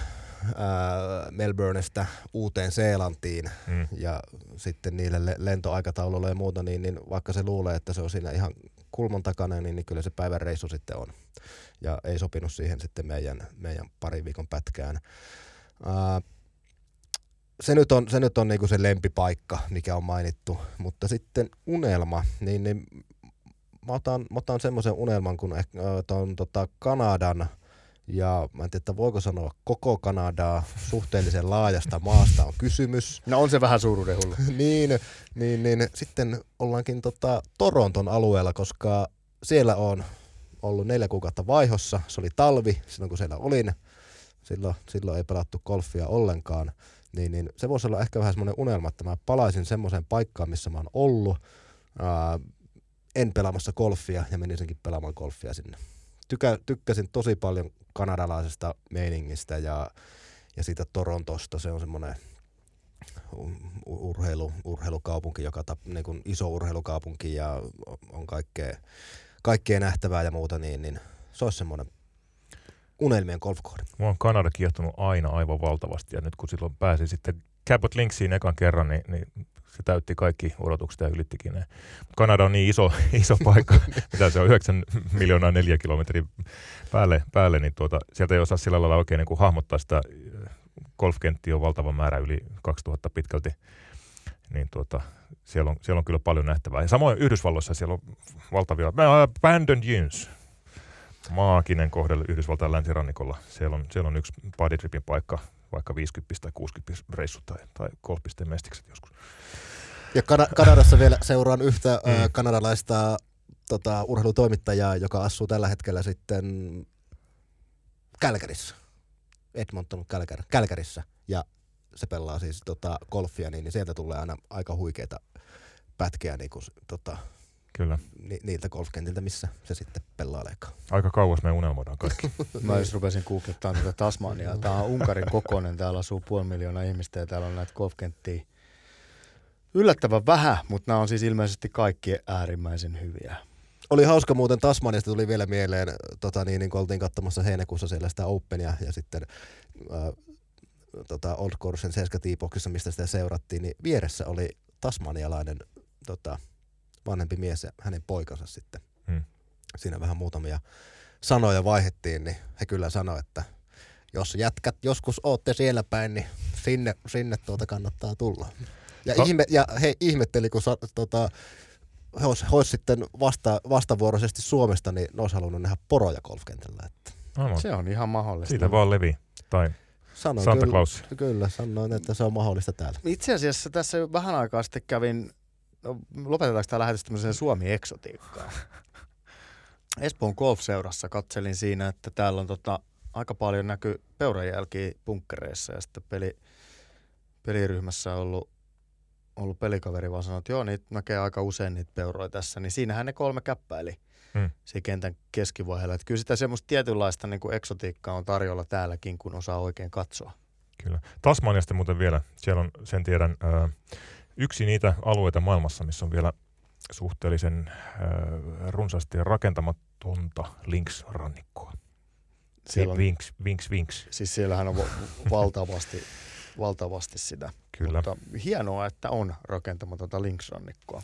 ää, Melbourneista uuteen Seelantiin mm. ja sitten niille lentoaikataululle ja muuta, niin, niin vaikka se luulee, että se on siinä ihan kulman takana, niin, niin kyllä se päivän reissu sitten on. Ja ei sopinut siihen sitten meidän, meidän parin viikon pätkään. Ää, se nyt on, se, nyt on niinku se lempipaikka, mikä on mainittu, mutta sitten unelma, niin, niin mä otan, mä otan semmoisen unelman, kun äh, ton, tota Kanadan – ja mä en tiedä, että voiko sanoa koko Kanadaa, suhteellisen laajasta maasta on kysymys. No on se vähän suuruudenhullu. niin, niin, niin, sitten ollaankin tota Toronton alueella, koska siellä on ollut neljä kuukautta vaihossa. Se oli talvi silloin, kun siellä olin. Silloin, silloin ei pelattu golfia ollenkaan. Niin, niin se voisi olla ehkä vähän semmoinen unelma, että mä palaisin semmoiseen paikkaan, missä mä oon ollut. Ää, en pelaamassa golfia ja menisinkin pelaamaan golfia sinne. Tykä, tykkäsin tosi paljon kanadalaisesta meiningistä ja, ja siitä Torontosta. Se on semmoinen urheilu, urheilukaupunki, joka tap, niin kuin iso urheilukaupunki ja on kaikkea, kaikkea nähtävää ja muuta, niin, niin se olisi semmoinen unelmien golfkohde. Mua on Kanada kiehtonut aina aivan valtavasti ja nyt kun silloin pääsi sitten Cabot Linksiin ekan kerran, niin, niin se täytti kaikki odotukset ja ylittikin ne. Kanada on niin iso, iso paikka, mitä se on 9 miljoonaa neljä kilometriä päälle, päälle niin tuota, sieltä ei osaa sillä lailla oikein niin kuin hahmottaa sitä. Golfkentti on valtava määrä, yli 2000 pitkälti. Niin tuota, siellä, on, siellä on kyllä paljon nähtävää. Ja samoin Yhdysvalloissa siellä on valtavia, Abandoned Dunes, maaginen kohde Yhdysvaltain länsirannikolla. Siellä on, siellä on yksi bodytripin paikka, vaikka 50 tai 60 reissut tai, tai golfpisteen mestikset joskus. Ja Kan- Kanadassa vielä seuraan yhtä mm. kanadalaista tota, urheilutoimittajaa, joka asuu tällä hetkellä sitten Kälkärissä. Edmonton Kälkär, Kälkärissä. Ja se pelaa siis tota, golfia, niin, niin sieltä tulee aina aika huikeita pätkiä niin kuin, tota, Kyllä. Ni, niiltä golfkentiltä, missä se sitten pelaileekaan. Aika kauas me unelmoidaan kaikki. Mä jos rupesin googlettaa tätä Tasmaniaa. Tämä on Unkarin kokoinen, täällä asuu puoli miljoonaa ihmistä ja täällä on näitä golfkenttiä yllättävän vähän, mutta nämä on siis ilmeisesti kaikki äärimmäisen hyviä. Oli hauska muuten Tasmaniasta tuli vielä mieleen, tota niin, niin kun oltiin katsomassa heinäkuussa siellä sitä Openia ja sitten äh, tota Old Coursen 7 mistä sitä seurattiin, niin vieressä oli tasmanialainen tota, vanhempi mies ja hänen poikansa sitten. Hmm. Siinä vähän muutamia sanoja vaihettiin, niin he kyllä sanoivat, että jos jätkät joskus ootte siellä päin, niin sinne, sinne tuota kannattaa tulla. Ja, no. ihme, ja he ihmetteli, kun sa, tota, he olisivat olis sitten vasta, vastavuoroisesti Suomesta, niin ne olisi halunnut nähdä poroja golfkentällä. Että. No, se on ihan mahdollista. Siitä vaan levi. Tai sanoin Santa Claus. Kyllä, kyllä, sanoin, että se on mahdollista täällä. Itse asiassa tässä vähän aikaa sitten kävin no, lopetetaanko tämä lähetys tämmöiseen Suomi-eksotiikkaan? Espoon golfseurassa katselin siinä, että täällä on tota, aika paljon näky peurajälkiä punkkereissa ja sitten peli, peliryhmässä on ollut, ollut pelikaveri vaan sanoi, että joo, niitä näkee aika usein niitä peuroja tässä, niin siinähän ne kolme käppäili hmm. siinä kentän keskivaiheella. Että kyllä sitä semmoista tietynlaista niin kuin eksotiikkaa on tarjolla täälläkin, kun osaa oikein katsoa. Kyllä. Tasmaniasta muuten vielä, siellä on, sen tiedän, yksi niitä alueita maailmassa, missä on vielä suhteellisen äh, runsaasti rakentamatonta linksrannikkoa. Siellä on, vinks, vinks, vinks. Siis siellähän on valtavasti, valtavasti sitä. Kyllä. Mutta hienoa, että on rakentamatonta linksrannikkoa.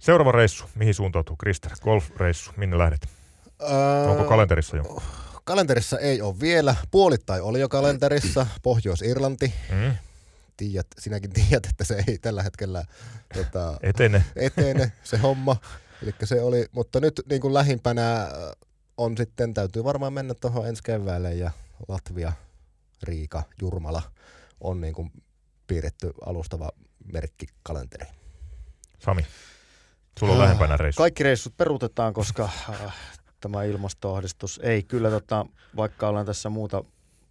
Seuraava reissu, mihin suuntautuu Krister? Golf-reissu, minne lähdet? Öö, Onko kalenterissa jo? Kalenterissa ei ole vielä. Puolittain oli jo kalenterissa. Pohjois-Irlanti. Mm tiedät, sinäkin tiedät, että se ei tällä hetkellä tota, etene. etene se homma. Eli se oli, mutta nyt niin kuin lähimpänä on sitten, täytyy varmaan mennä tuohon ensi keväälle ja Latvia, Riika, Jurmala on niin kuin piirretty alustava merkkikalenteri. Sami, sulla on lähempänä reissu. Kaikki reissut peruutetaan, koska äh, tämä ilmastoahdistus ei kyllä, tota, vaikka olen tässä muuta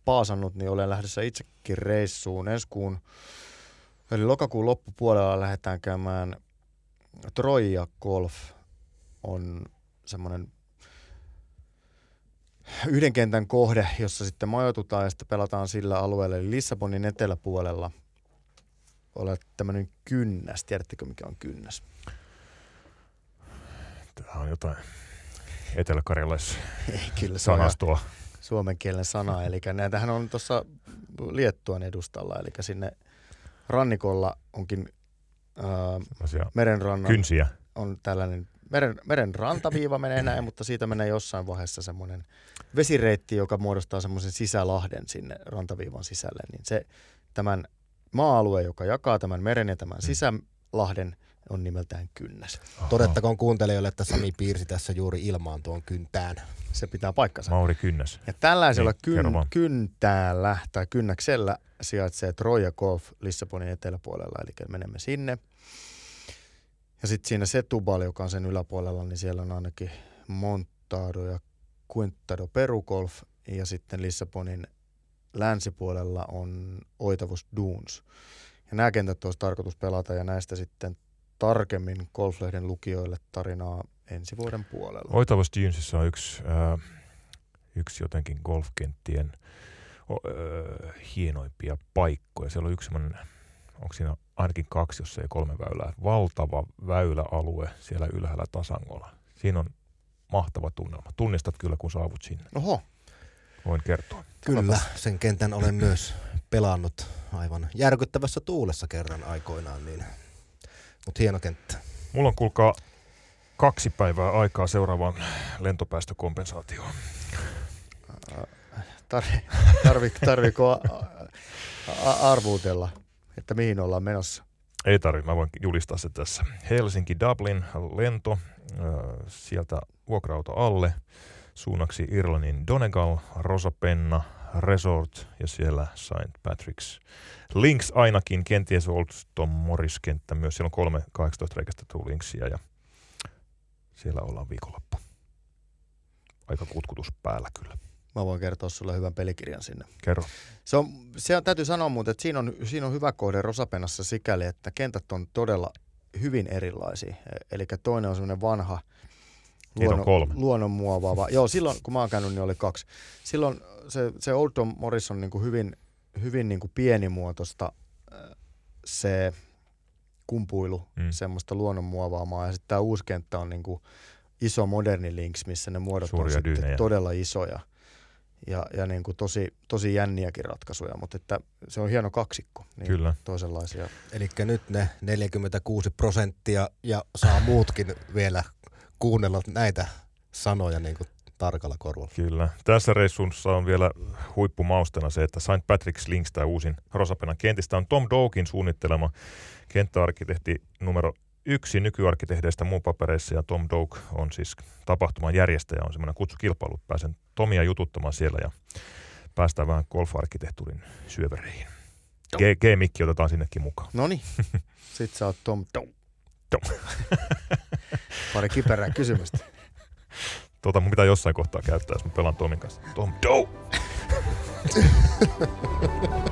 paasannut, niin olen lähdössä itsekin reissuun ensi kuun, eli lokakuun loppupuolella lähdetään käymään Troja Golf on semmoinen yhden kentän kohde, jossa sitten majoitutaan ja sitten pelataan sillä alueella, eli Lissabonin eteläpuolella olet tämmöinen kynnäs. Tiedättekö, mikä on kynnäs? Tämä on jotain etelä-karjalais Ei, kyllä se on sanastoa. suomen kielen sana. Eli näitähän on tuossa Liettuan edustalla, eli sinne rannikolla onkin ää, merenrannan Kynsiä. on tällainen meren, meren rantaviiva menee näin, mutta siitä menee jossain vaiheessa semmoinen vesireitti, joka muodostaa semmoisen sisälahden sinne rantaviivan sisälle. Niin se tämän maa-alue, joka jakaa tämän meren ja tämän sisälahden, on nimeltään kynnäs. Aha. Todettakoon kuuntelijoille, että Sami piirsi tässä juuri ilmaan tuon kyntään. Se pitää paikkansa. Mauri Kynnäs. Ja tällaisella Niin, kerro kyn, kyntäällä tai kynnäksellä sijaitsee Troja Golf Lissabonin eteläpuolella, eli menemme sinne. Ja sitten siinä Setubal, joka on sen yläpuolella, niin siellä on ainakin Montado ja Quintado Perugolf ja sitten Lissabonin länsipuolella on Oitavus Dunes. Ja nämä kentät olisi tarkoitus pelata ja näistä sitten tarkemmin golflehden lukijoille tarinaa ensi vuoden puolella. Oitavas Dunesissa on yksi, äh, yksi jotenkin golfkenttien o, äh, hienoimpia paikkoja. Siellä on yksi onko siinä ainakin kaksi, jos ei kolme väylää. Valtava väyläalue siellä ylhäällä Tasangolla. Siinä on mahtava tunnelma. Tunnistat kyllä, kun saavut sinne. Oho, Voin kertoa. Kyllä, sen kentän olen myös pelannut aivan järkyttävässä tuulessa kerran aikoinaan, niin, mutta hieno kenttä. Mulla on kuulkaa kaksi päivää aikaa seuraavaan lentopäästökompensaatioon. Tarvi, tarvi, tarviko arvuutella, että mihin ollaan menossa? Ei tarvi, mä voin julistaa se tässä. Helsinki-Dublin lento, äh, sieltä vuokra-auto alle, suunnaksi Irlannin Donegal, Rosapenna, Resort ja siellä St. Patrick's. Links ainakin, kenties Old Tom Morris-kenttä myös. Siellä on kolme 18 reikästettyä linksia ja siellä ollaan viikonloppu. Aika kutkutus päällä kyllä. Mä voin kertoa sulle hyvän pelikirjan sinne. Kerro. Se on, se on, täytyy sanoa muuten, että siinä on, siinä on hyvä kohde Rosapenassa sikäli, että kentät on todella hyvin erilaisia. Eli toinen on semmoinen vanha Niitä on kolme. luonnonmuovaava. Joo, silloin kun mä oon käynyt, niin oli kaksi. Silloin se, se Old Tom Morris on niin kuin hyvin, hyvin niin kuin pienimuotoista se kumpuilu, Mm. mm. semmoista luonnonmuovaamaa. Ja sitten tämä uusi kenttä on niin kuin iso moderni links, missä ne muodot Suuria on sitten dyynejä. todella isoja. Ja, ja niin kuin tosi, tosi jänniäkin ratkaisuja, mutta että se on hieno kaksikko. Niin Kyllä. Toisenlaisia. Eli nyt ne 46 prosenttia ja saa muutkin vielä kuunnella näitä sanoja niin kuin tarkalla korvalla. Kyllä. Tässä reissussa on vielä huippumaustena se, että St. Patrick's Links, tämä uusin Rosapenan kentistä, on Tom Dokin suunnittelema kenttäarkkitehti numero yksi nykyarkkitehdeistä muun papereissa, ja Tom Doak on siis tapahtuman järjestäjä, on semmoinen kutsukilpailu. Pääsen Tomia jututtamaan siellä ja päästään vähän golf-arkkitehtuurin syövereihin. G- G-mikki otetaan sinnekin mukaan. No niin, sit sä oot Tom Tom. Tom. Pari kiperää kysymystä. Tota mun pitää jossain kohtaa käyttää, jos mä pelaan Tomin kanssa. Tom Doe!